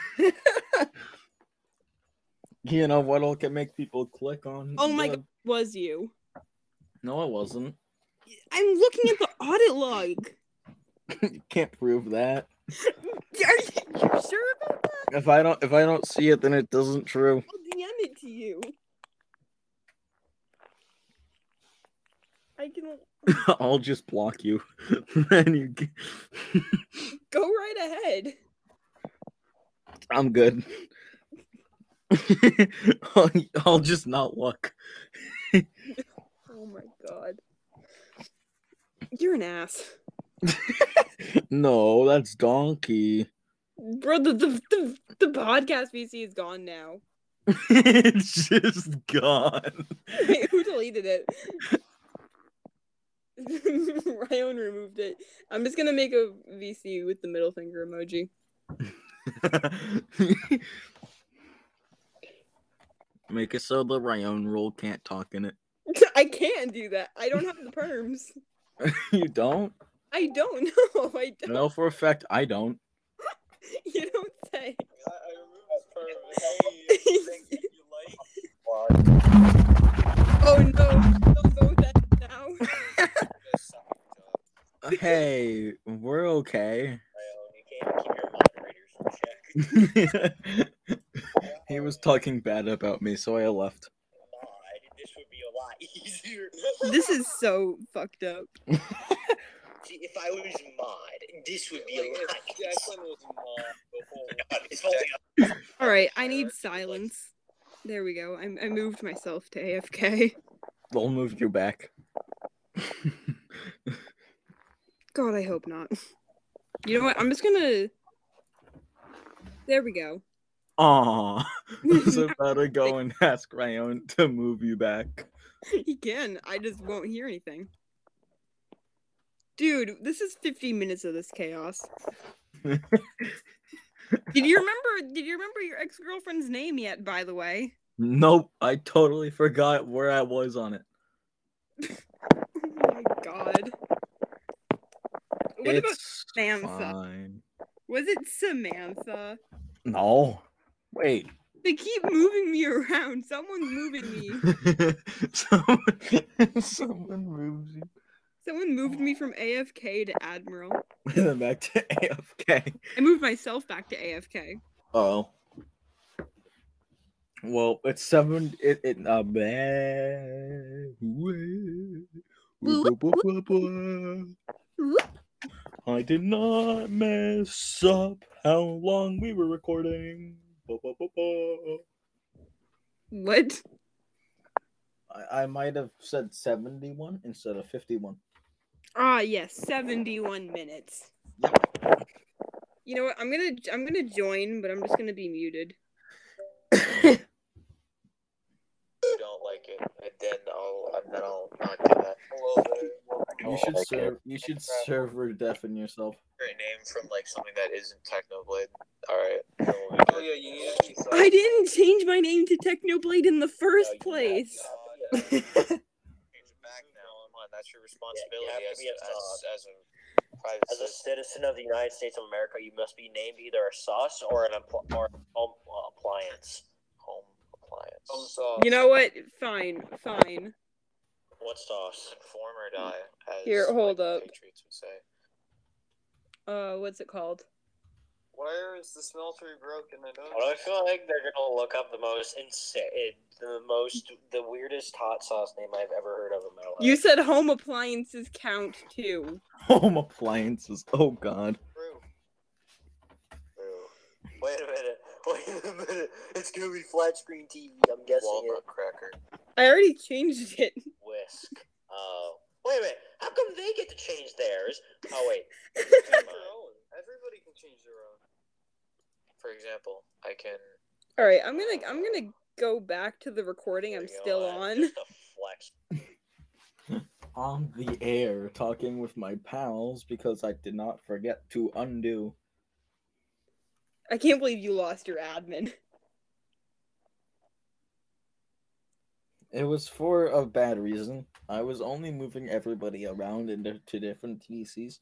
you know what'll can make people click on? Oh my the- god, was you? No, I wasn't. I'm looking at the audit log. [LAUGHS] you can't prove that. Are you you're sure about that? If I don't, if I don't see it, then it doesn't true. I'll DM it to you. I can [LAUGHS] I'll just block you. [LAUGHS] then you. [LAUGHS] go right ahead. I'm good. I'll, I'll just not look. Oh my god. You're an ass. no, that's donkey. Bro, the, the, the, the podcast VC is gone now. it's just gone. Wait, who deleted it? [LAUGHS] Ryan removed it. I'm just gonna make a VC with the middle finger emoji. [LAUGHS] Make it so the Ryan rule can't talk in it. [LAUGHS] I can't do that. I don't have the perms. you don't? I don't know. I don't. No, for a fact, I don't. You don't say. I, I removed this perm. Hey, things that you like. Why? Oh no! Don't go hey, we're okay. My own. You can't keep your moderators in check. he was talking bad about me, so I left. This would be a lot easier. This is so fucked up. See, [LAUGHS] if I was mod, this would be a lot if Declan was mod before. God, [LAUGHS] it's holding up. All right, I need silence. There we go. I, I moved myself to AFK. They'll move you back. God, I hope not. You know what? I'm just gonna. There we go. Aw, [LAUGHS] I was about to go and ask Ryan to move you back. he can. I just won't hear anything. Dude, this is 50 minutes of this chaos. [LAUGHS] Did you remember? Did you remember your ex girlfriend's name yet? By the way. Nope, I totally forgot where I was on it. [LAUGHS] God. What about it's Samantha? fine. was it Samantha? No, wait. They keep moving me around. Someone's moving me. [LAUGHS] someone, [LAUGHS] someone moves you. Someone moved me from AFK to Admiral. And [LAUGHS] then back to AFK. I moved myself back to AFK. Oh. Well, it's seven. It it uh, bad. I did not mess up how long we were recording. What? I, I might have said 71 instead of 51. Ah, yes, 71 minutes. You know what? I'm gonna I'm gonna join, but I'm just gonna be muted. [LAUGHS] you don't like it, and then I'll then I'll not do that. Hello there. You should serve. You should server deafen yourself. Great name from like something that isn't Technoblade. All right. Oh yeah, you need to be. I didn't change my name to Technoblade in the first place. Change it [LAUGHS] back now. That's your responsibility have to as, a as, as a private As a citizen. citizen of the United States of America, you must be named either a sauce or an appl- or home uh, appliance. Home appliance. Some sauce. You know what? Fine, fine. What sauce? Form or die, as Here, hold like, up. Patriots would say. Uh, what's it called? Where is the smeltery broken? I don't. Well, I feel like they're gonna look up the most insane, the most, the weirdest hot sauce name I've ever heard of in my life. You said home appliances count too. [LAUGHS] Home appliances. Oh God. True. Ew. Wait a minute. Wait a minute. It's gonna be flat screen TV. I'm guessing Walnut it. cracker. I already changed it. Whisk. Oh. Wait a minute. How come they get to change theirs? Oh wait. [LAUGHS] Change their own. Everybody can change their own. For example, I can. All right, I'm gonna I'm gonna oh. go back to the recording. I'm There you go. still on. Flex. [LAUGHS] On the air, talking with my pals because I did not forget to undo. I can't believe you lost your admin. It was for a bad reason. I was only moving everybody around into to different VCs.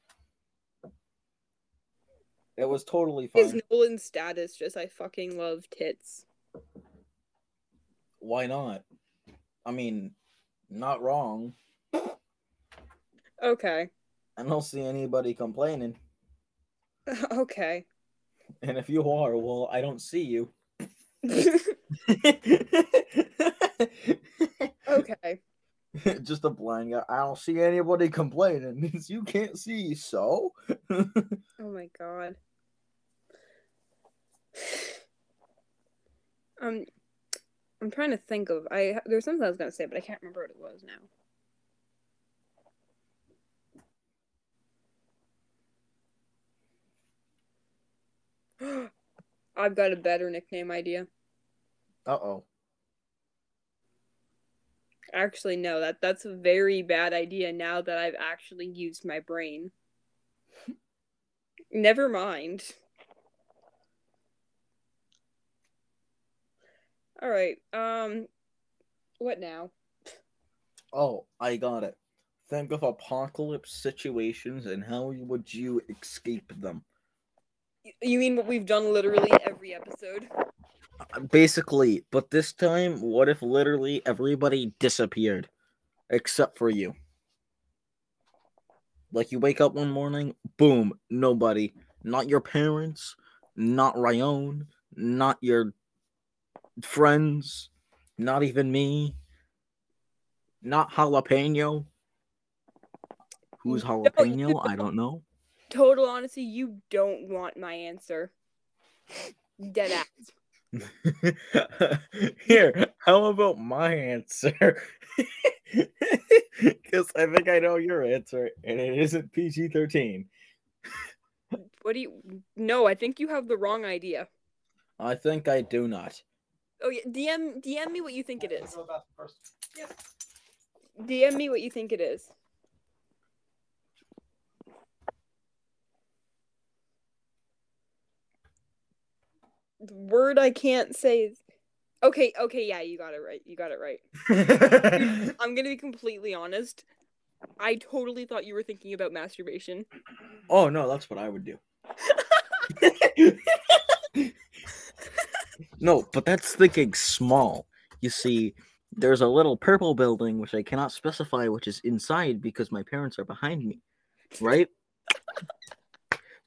It was totally Is fine. Nolan's status just I fucking love tits? Why not? I mean, not wrong. Okay. I don't see anybody complaining. [LAUGHS] okay. And if you are, well, I don't see you. [LAUGHS] [LAUGHS] [LAUGHS] Just a blind guy. I don't see anybody complaining. [LAUGHS] you can't see, so. [LAUGHS] Oh my god. [SIGHS] Um, I'm trying to think of. I there's something I was gonna say, but I can't remember what it was now. [GASPS] I've got a better nickname idea. uh oh. Actually, no, that that's a very bad idea now that I've actually used my brain. Never mind. All right. Um what now? Oh, I got it. Think of apocalypse situations and how would you escape them? You mean what we've done literally every episode? Basically, but this time, what if literally everybody disappeared except for you? Like you wake up one morning, boom, nobody. Not your parents, not Ryan, not your friends, not even me, not jalapeno. Who's jalapeno? I don't know. Total honesty, you don't want my answer. [LAUGHS] Dead ass. [LAUGHS] Here, how about my answer? [LAUGHS] Because I think I know your answer, and it isn't PG 13. What do you? No, I think you have the wrong idea. I think I do not. Oh yeah, DM DM me what you think it is. DM me what you think it is. Word I can't say is Okay, okay, yeah, you got it right. You got it right. [LAUGHS] I'm gonna be completely honest. I totally thought you were thinking about masturbation. oh, no, that's what I would do. no, but that's thinking small. You see, there's a little purple building which I cannot specify which is inside because my parents are behind me. Right?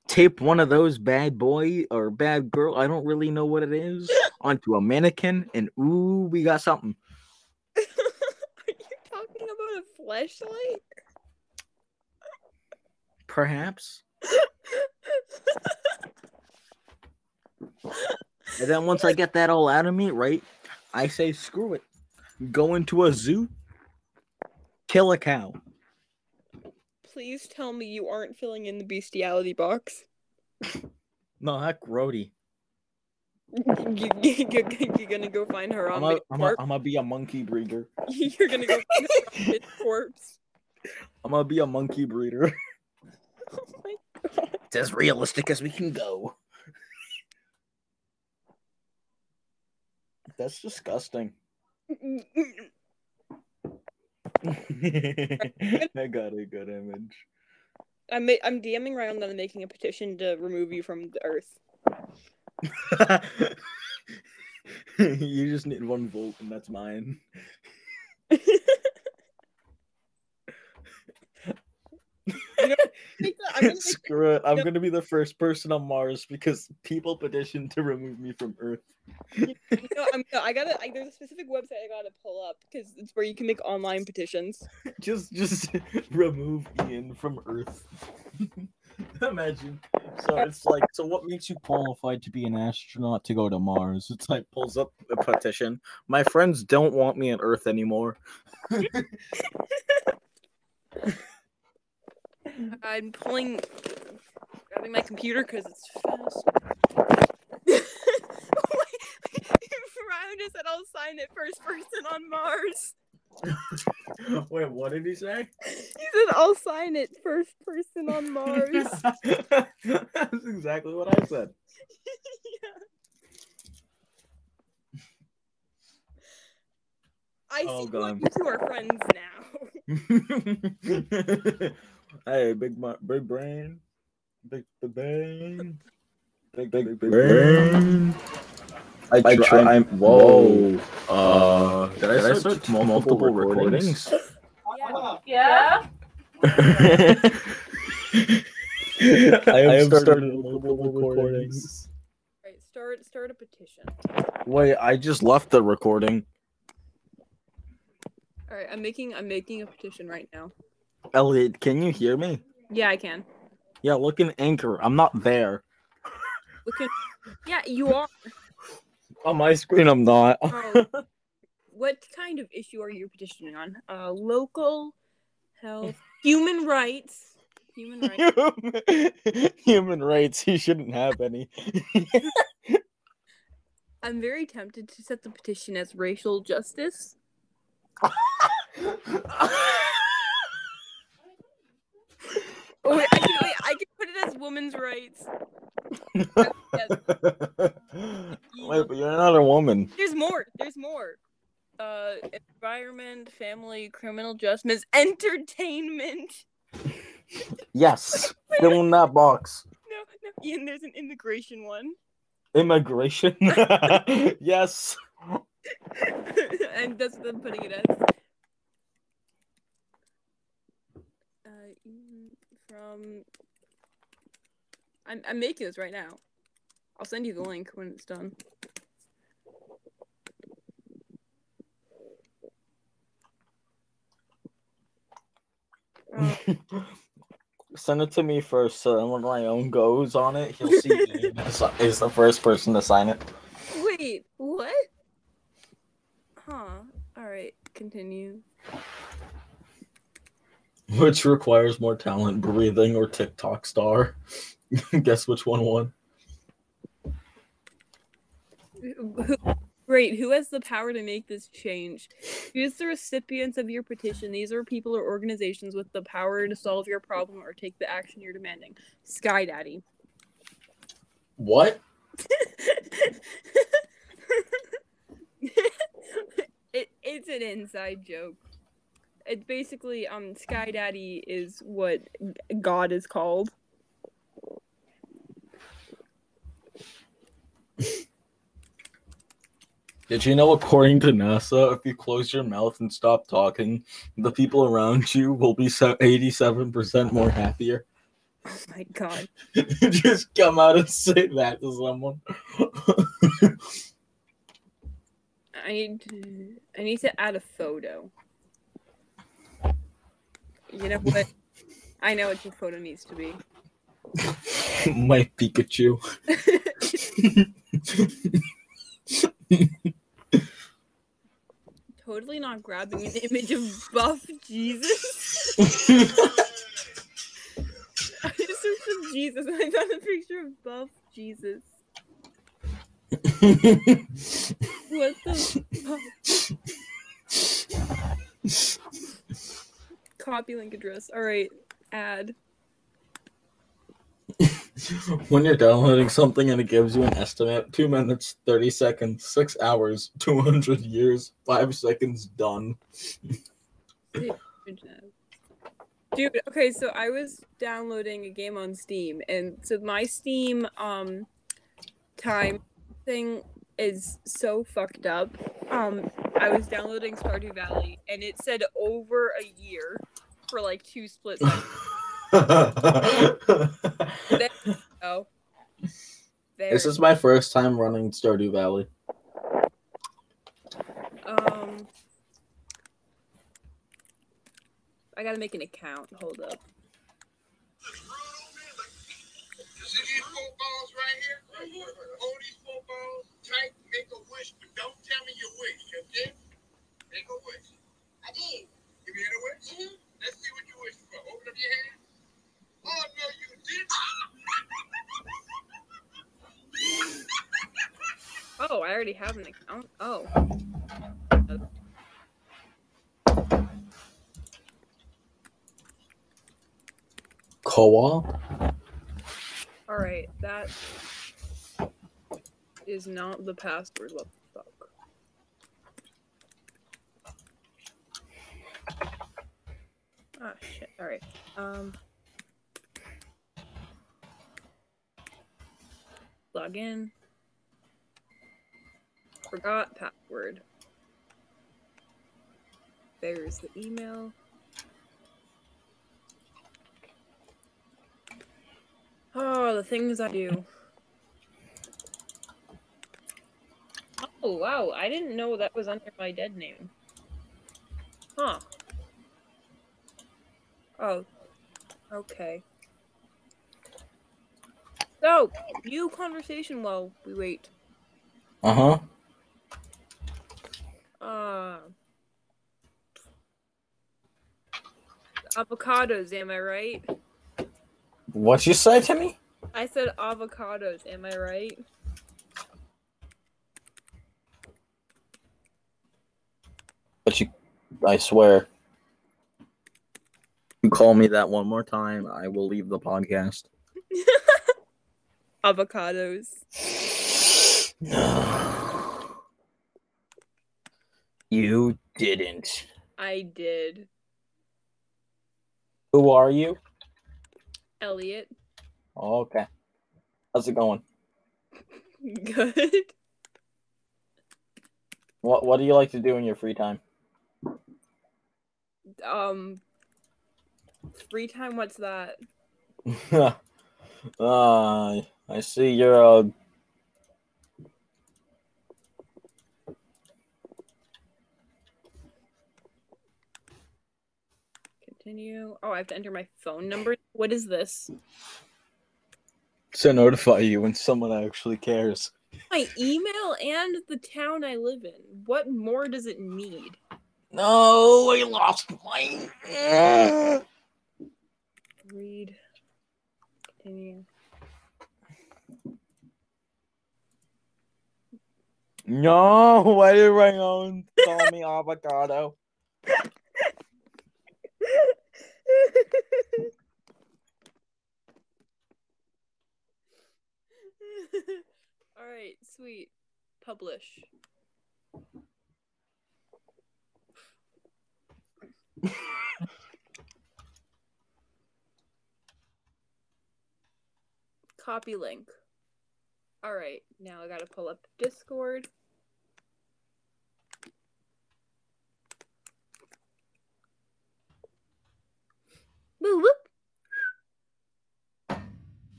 Tape one of those bad boy or bad girl, I don't really know what it is, [LAUGHS] onto a mannequin, and ooh, we got something. [LAUGHS] Are you talking about a flashlight? Perhaps. And then once I get that all out of me, right, I say screw it. Go into a zoo, kill a cow. Please tell me you aren't filling in the bestiality box. [LAUGHS] No, heck, Grody. You, you, are gonna go find her on the corpse. I'm gonna be a monkey breeder. You're gonna go find her on corpse. I'm gonna be a monkey breeder. Oh my god. It's as realistic as we can go. [LAUGHS] That's disgusting. [LAUGHS] [LAUGHS] I got a good image. I'm ma- I'm DMing Ryan I'm making a petition to remove you from the earth. [LAUGHS] you just need one vote, and that's mine. [LAUGHS] I'm gonna Screw it. I'm no. gonna be the first person on Mars because people petitioned to remove me from Earth. you know, I'm, no, I gotta. I, there's a specific website I gotta pull up because it's where you can make online petitions. [LAUGHS] just just [LAUGHS] remove Ian from Earth. [LAUGHS] Imagine. So it's like, so what makes you qualified to be an astronaut to go to Mars? It's like pulls up a petition. My friends don't want me on Earth anymore. I'm pulling, grabbing my computer because it's fast. [LAUGHS] [LAUGHS] [LAUGHS] Ryan just said I'll sign it first person on Mars. Wait, what did he say? He said I'll sign it first person on Mars. That's exactly what I said. I Oh, see why God. you two are friends now. Hey, big mu- big brain, big big brain, big big big brain. I, I try. try- I'm whoa. Uh, did I start, multiple, recordings? Yeah. [LAUGHS] [LAUGHS] I have started multiple recordings. Right, start start a petition. Wait, I just left the recording. All right, I'm making I'm making a petition right now. Elliot, can you hear me? Yeah, I can. Yeah, look in Anchor. I'm not there. Look at. Yeah, you [LAUGHS] are. On my screen, I'm not. Oh, what kind of issue are you petitioning on? Uh, local health, human rights, human rights. [LAUGHS] Human rights. He shouldn't have any. [LAUGHS] I'm very tempted to set the petition as racial justice. Oh, wait, I can, wait, I can put it as women's rights. [LAUGHS] Wait, but you're not a woman. There's more. There's more. Uh, environment, family, criminal justice, entertainment. [LAUGHS] Yes. Fill in that box. No, no, Ian. There's an immigration one. Immigration. [LAUGHS] yes. and that's what I'm putting it as. Uh, from. I'm I'm making this right now. I'll send you the link when it's done. Uh, [LAUGHS] Send it to me first, so then when my own goes on it, he'll see is the first person to sign it. wait, what? Huh. All right, continue. [LAUGHS] Which requires more talent, breathing or TikTok star. [LAUGHS] Guess which one won? Who- Great. Who has the power to make this change? Who's the recipients of your petition? These are people or organizations with the power to solve your problem or take the action you're demanding. Sky Daddy. What? [LAUGHS] it, it's an inside joke. It's basically um Sky Daddy is what God is called. Did you know, according to NASA, if you close your mouth and stop talking, the people around you will be se- 87% more happier? [LAUGHS] Oh my god. Just come out and say that to someone. [LAUGHS] I need to I need to add a photo. You know what? I know what your photo needs to be. [LAUGHS] My Pikachu. [LAUGHS] Totally not grabbing an image of buff Jesus. [LAUGHS] I just searched up Jesus and I found a picture of buff Jesus. What the fuck? Copy link address. Alright, add. [LAUGHS] when you're downloading something and it gives you an estimate, two minutes, 30 seconds, six hours, [LAUGHS] 200 years, five seconds, done. [LAUGHS] Dude, okay, so I was downloading a game on Steam, and so my Steam um time thing is so fucked up. Um, I was downloading Stardew Valley, and it said over a year for like two split seconds. Oh, there. this is my first time running Stardew Valley. um. I gotta make an account. Hold up. See these four balls right here? Hold these four balls tight, make a wish, but don't tell me your wish, okay? Make a wish. I did. You made a wish? Mm-hmm. Let's see what you wish for. Open up your hand. Oh, no, you didn't. Oh, I already have an account. Oh. Co-op? All right, that is not the password. What the fuck? Ah shit. All right. Um. Log in. Forgot password. There's the email. Oh, the things I do. Oh, wow. I didn't know that was under my dead name. Huh. Oh. Okay. So, new conversation while we wait. Uh huh. Uh. Avocados, am I right? What you say to me? I said avocados, am I right? But you, I swear, you call me that one more time, I will leave the podcast. [LAUGHS] Avocados. No. [SIGHS] you didn't. I did. Who are you? Elliot. Okay. How's it going? [LAUGHS] Good. What What do you like to do in your free time? Um free time, what's that? [LAUGHS] uh, I see you're uh Continue. Oh, I have to enter my phone number. What is this? to notify you when someone actually cares. My email and the town I live in. What more does it need? No, I lost mine. Read. Continue. No, why did Rayon call me avocado? [LAUGHS] All right, sweet. Publish. Copy link. All right, now I gotta pull up Discord. Whoop.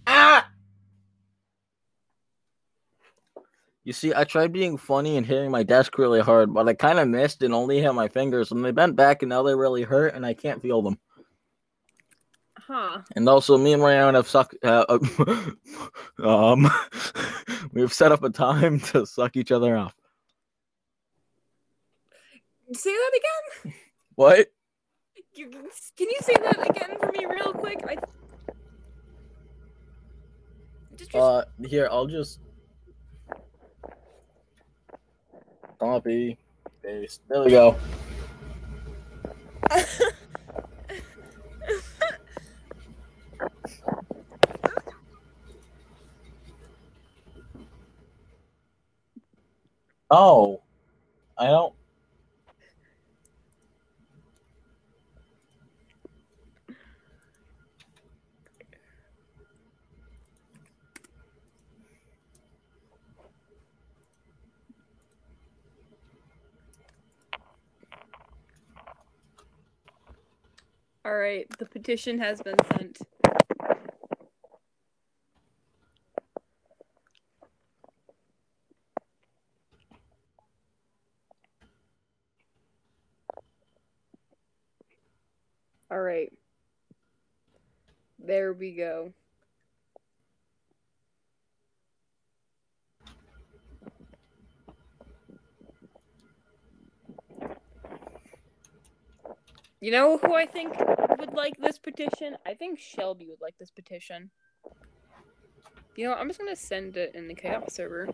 Ah! You see, I tried being funny and hitting my desk really hard, but I kind of missed and only hit my fingers, and they bent back, and now they really hurt, and I can't feel them. Huh. And also, me and Ryan have suck. Uh, [LAUGHS] um, [LAUGHS] we've set up a time to suck each other off. Say that again. What? You, can you say that again for me real quick? I just, just Uh, here, I'll just copy, paste. There we go. [LAUGHS] Oh, I don't. All right, the petition has been sent. All right. There we go. You know who I think would like this petition? I think Shelby would like this petition. You know, I'm just gonna send it in the chaos server.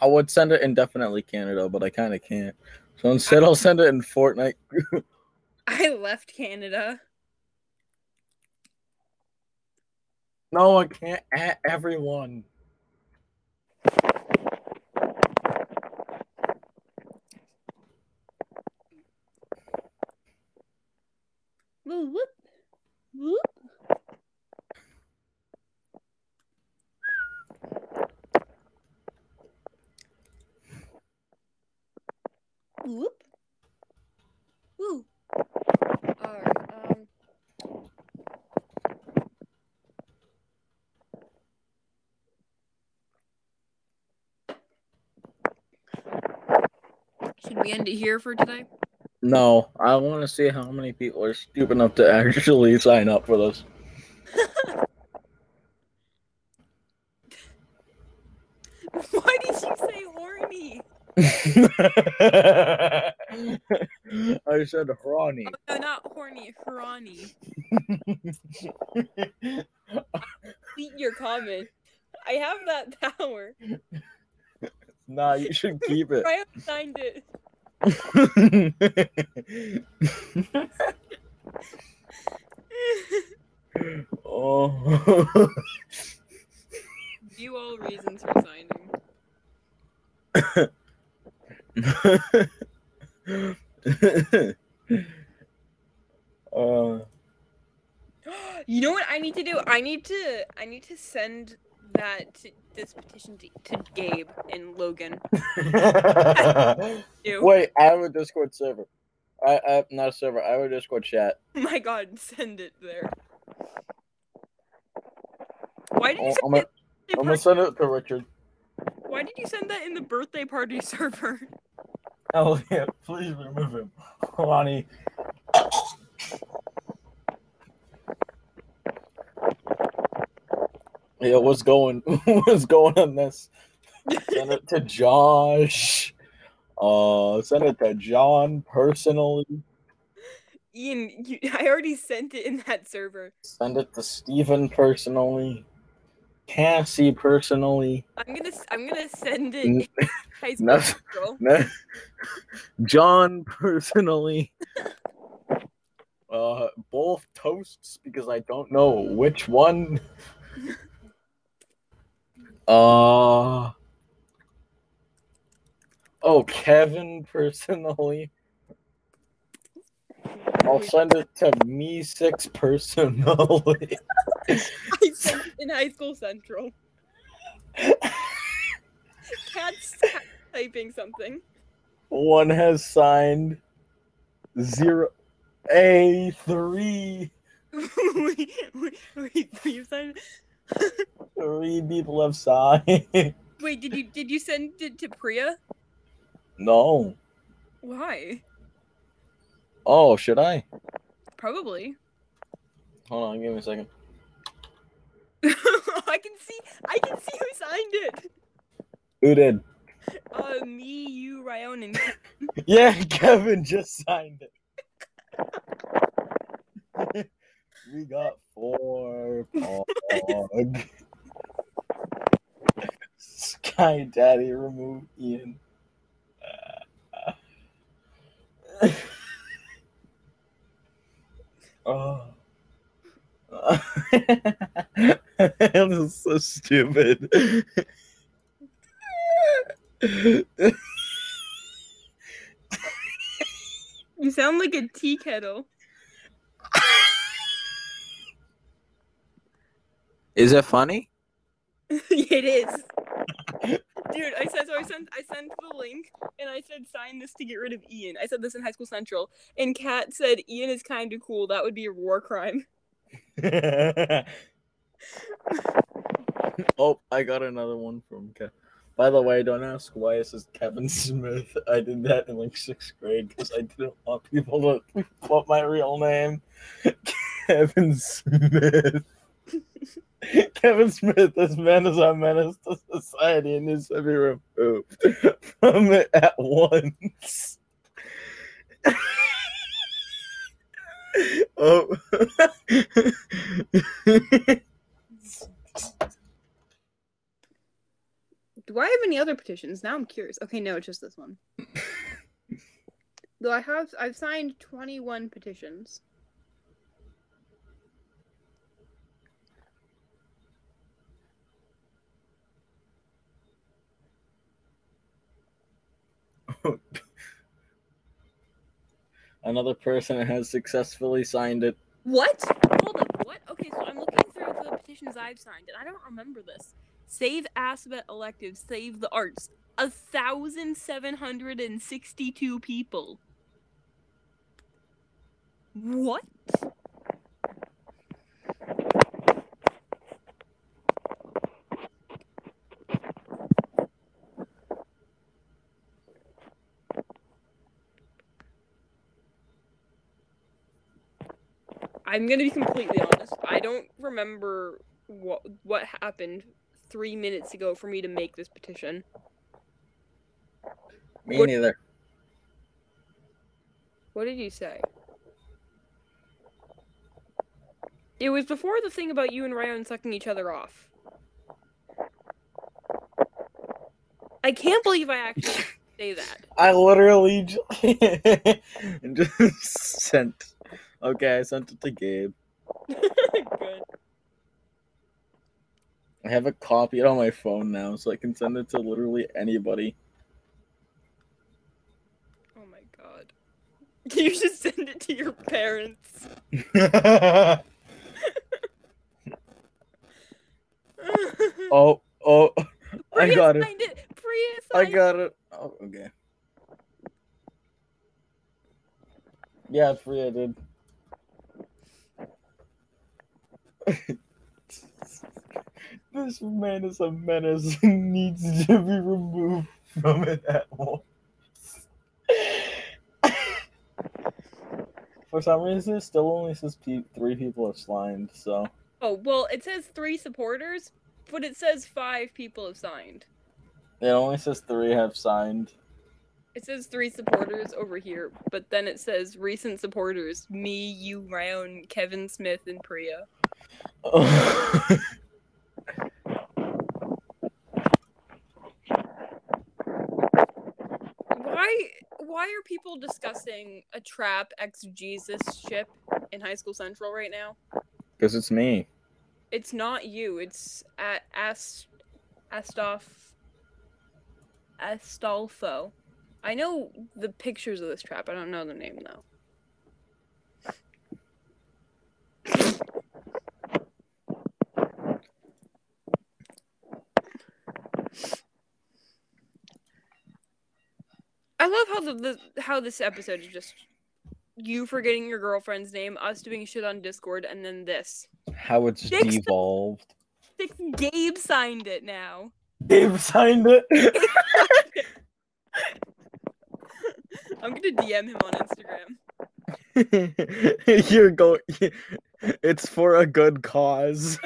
I would send it indefinitely Canada, but I kind of can't. So instead, I'll send it in Fortnite. [LAUGHS] I left Canada. No, I can't at everyone. Whoop whoop. Whoop. Whoop. Um. Should we end it here for today? No, I want to see how many people are stupid enough to actually [LAUGHS] sign up for this. [LAUGHS] Why did you say horny? [LAUGHS] I said horny. Oh, no, not horny, horny. Delete your comment. I have that power. Nah, you should keep it. I have signed it. Oh. View all reasons for signing. [LAUGHS] uh, [GASPS] You know what I need to do? I need to I need to send that to, this petition to, to Gabe and Logan. [LAUGHS] [LAUGHS] Wait, I have a Discord server. I, I not a server. I have a Discord chat. Oh [LAUGHS] my god, send it there. Why did you Oh, send I'm gonna, it in I'm gonna send it to Richard. Why did you send that in the birthday party server? Oh, Elliot, please remove him. Lonnie. Yeah, what's going [LAUGHS] what's going on this? Send it to Josh. Uh send it to John personally. Ian, you, I already sent it in that server. Send it to Steven personally. Cassie personally. I'm gonna I'm gonna send it N- in high [LAUGHS] school no. No. John personally. Uh, both toasts because I don't know which one. [LAUGHS] Uh. Oh, Kevin personally. I'll send it to me six personally. In high school central. Cat's typing something. One has signed zero A three. [LAUGHS] wait, wait, wait, you signed. Three people have signed. [LAUGHS] Wait, did you did you send it to Priya? No. Why? Oh, should I? Probably. Hold on, give me a second. [LAUGHS] I can see. I can see who signed it. Who did? Uh, me, you, Ryan, and [LAUGHS] Yeah, Kevin just signed it. We got four. [LAUGHS] Pog. Sky Daddy remove Ian. [LAUGHS] oh. [LAUGHS] this is so stupid. you sound like a tea kettle. Is it funny? [LAUGHS] it is. Dude, I said so. I sent I sent the link and I said sign this to get rid of Ian. I said this in High School Central, and Kat said Ian is kind of cool. That would be a war crime. [LAUGHS] oh, I got another one from Ke- By the way, don't ask why it says Kevin Smith. I did that in like sixth grade because I didn't want people to put my real name. [LAUGHS] Kevin Smith. [LAUGHS] Kevin Smith, this man is a menace to society and needs to be removed from it at once. [LAUGHS] oh. Do I have any other petitions? Now I'm curious. Okay, no, it's just this one. [LAUGHS] Though I have I've signed 21 petitions. [LAUGHS] Another person has successfully signed it. What? Hold up. What? Okay, so I'm looking through the petitions I've signed, and I don't remember this. Save Asabet electives. Save the arts. A thousand seven hundred and sixty-two people. What? I'm gonna be completely honest. I don't remember what what happened three minutes ago for me to make this petition. Me What- neither. What did you say? It was before the thing about you and Ryan sucking each other off. I can't believe I actually [LAUGHS] say that. I literally just, [LAUGHS] just sent. Okay, I sent it to Gabe. [LAUGHS] Good. I have a copy on my phone now, so I can send it to literally anybody. Oh my god. [LAUGHS] You should send it to your parents. [LAUGHS] Oh, oh, I got it. it. I got it. Oh, okay. Yeah, Priya did. [LAUGHS] this man is a menace and [LAUGHS] needs to be removed from it at once. [LAUGHS] For some reason, it still only says three people have signed, so. Oh well, it says three supporters, but it says five people have signed. It only says three have signed. It says three supporters over here, but then it says recent supporters: me, you, Ryan, Kevin Smith, and Priya. Why? Why are people discussing a trap ex Jesus ship in High School Central right now? Because it's me. It's not you. It's at Ast Astolfo. I know the pictures of this trap. I don't know the name though. I love how the, the how this episode is just you forgetting your girlfriend's name, us doing shit on Discord, and then this. How it's Six- devolved. Six Gabe signed it now. Gabe signed it. [LAUGHS] I'm gonna DM him on Instagram. [LAUGHS] You're going. [LAUGHS] It's for a good cause.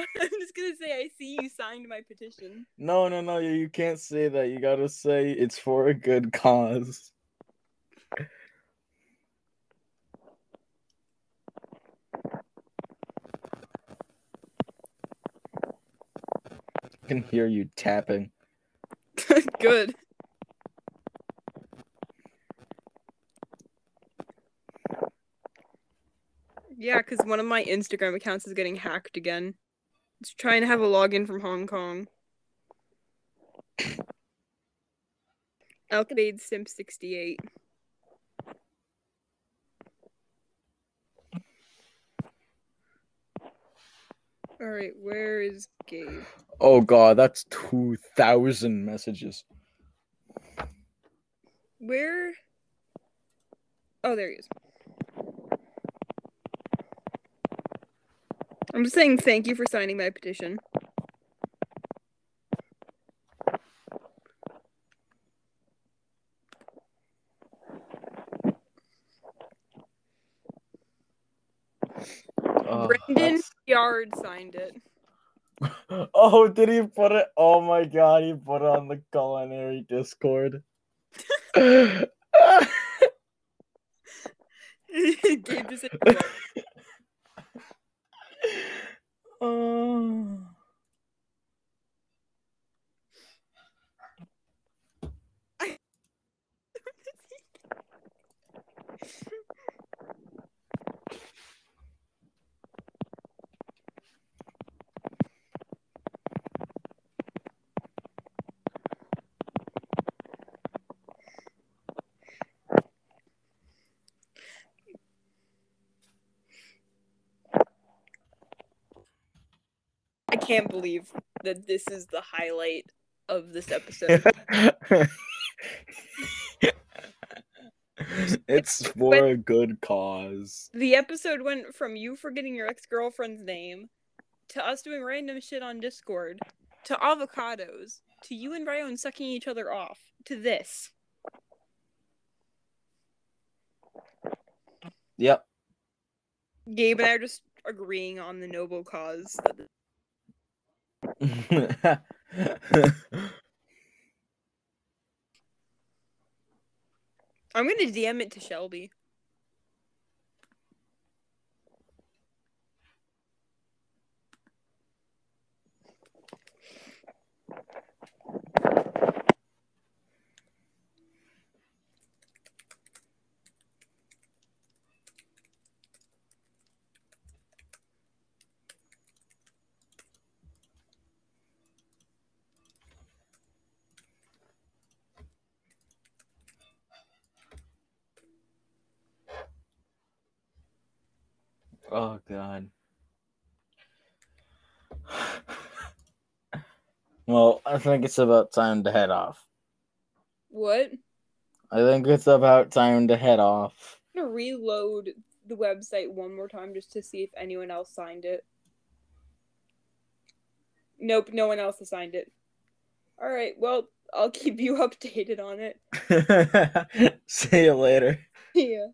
Gonna say I see you signed my petition. No, no, no. You you can't say that. You gotta say it's for a good cause. I can hear you tapping. [LAUGHS] Good. Yeah, because one of my Instagram accounts is getting hacked again. It's trying to have a login from Hong Kong. Alcade Simp 68. Alright, where is Gabe? Oh god, that's two thousand messages. Where? Oh, there he is. I'm just saying thank you for signing my petition. Uh, oh, Brendan that's- Yard signed it. [LAUGHS] Oh, did he put it? Oh my god, he put it on the culinary Discord. [LAUGHS] [LAUGHS] Gabe just can't believe that this is the highlight of this episode. [LAUGHS] it's for a good cause. the episode went from you forgetting your ex girlfriend's name to us doing random shit on Discord to avocados to you and Ryan sucking each other off to this. Yep. Gabe and I are just agreeing on the noble cause. That [LAUGHS] I'm gonna DM it to Shelby. oh god. Well, I think it's about time to head off. What? I think it's about time to head off. I'm gonna reload the website one more time just to see if anyone else signed it. Nope, no one else has signed it. Alright, well, I'll keep you [LAUGHS] updated on it. [LAUGHS] See you later. [LAUGHS] Yeah.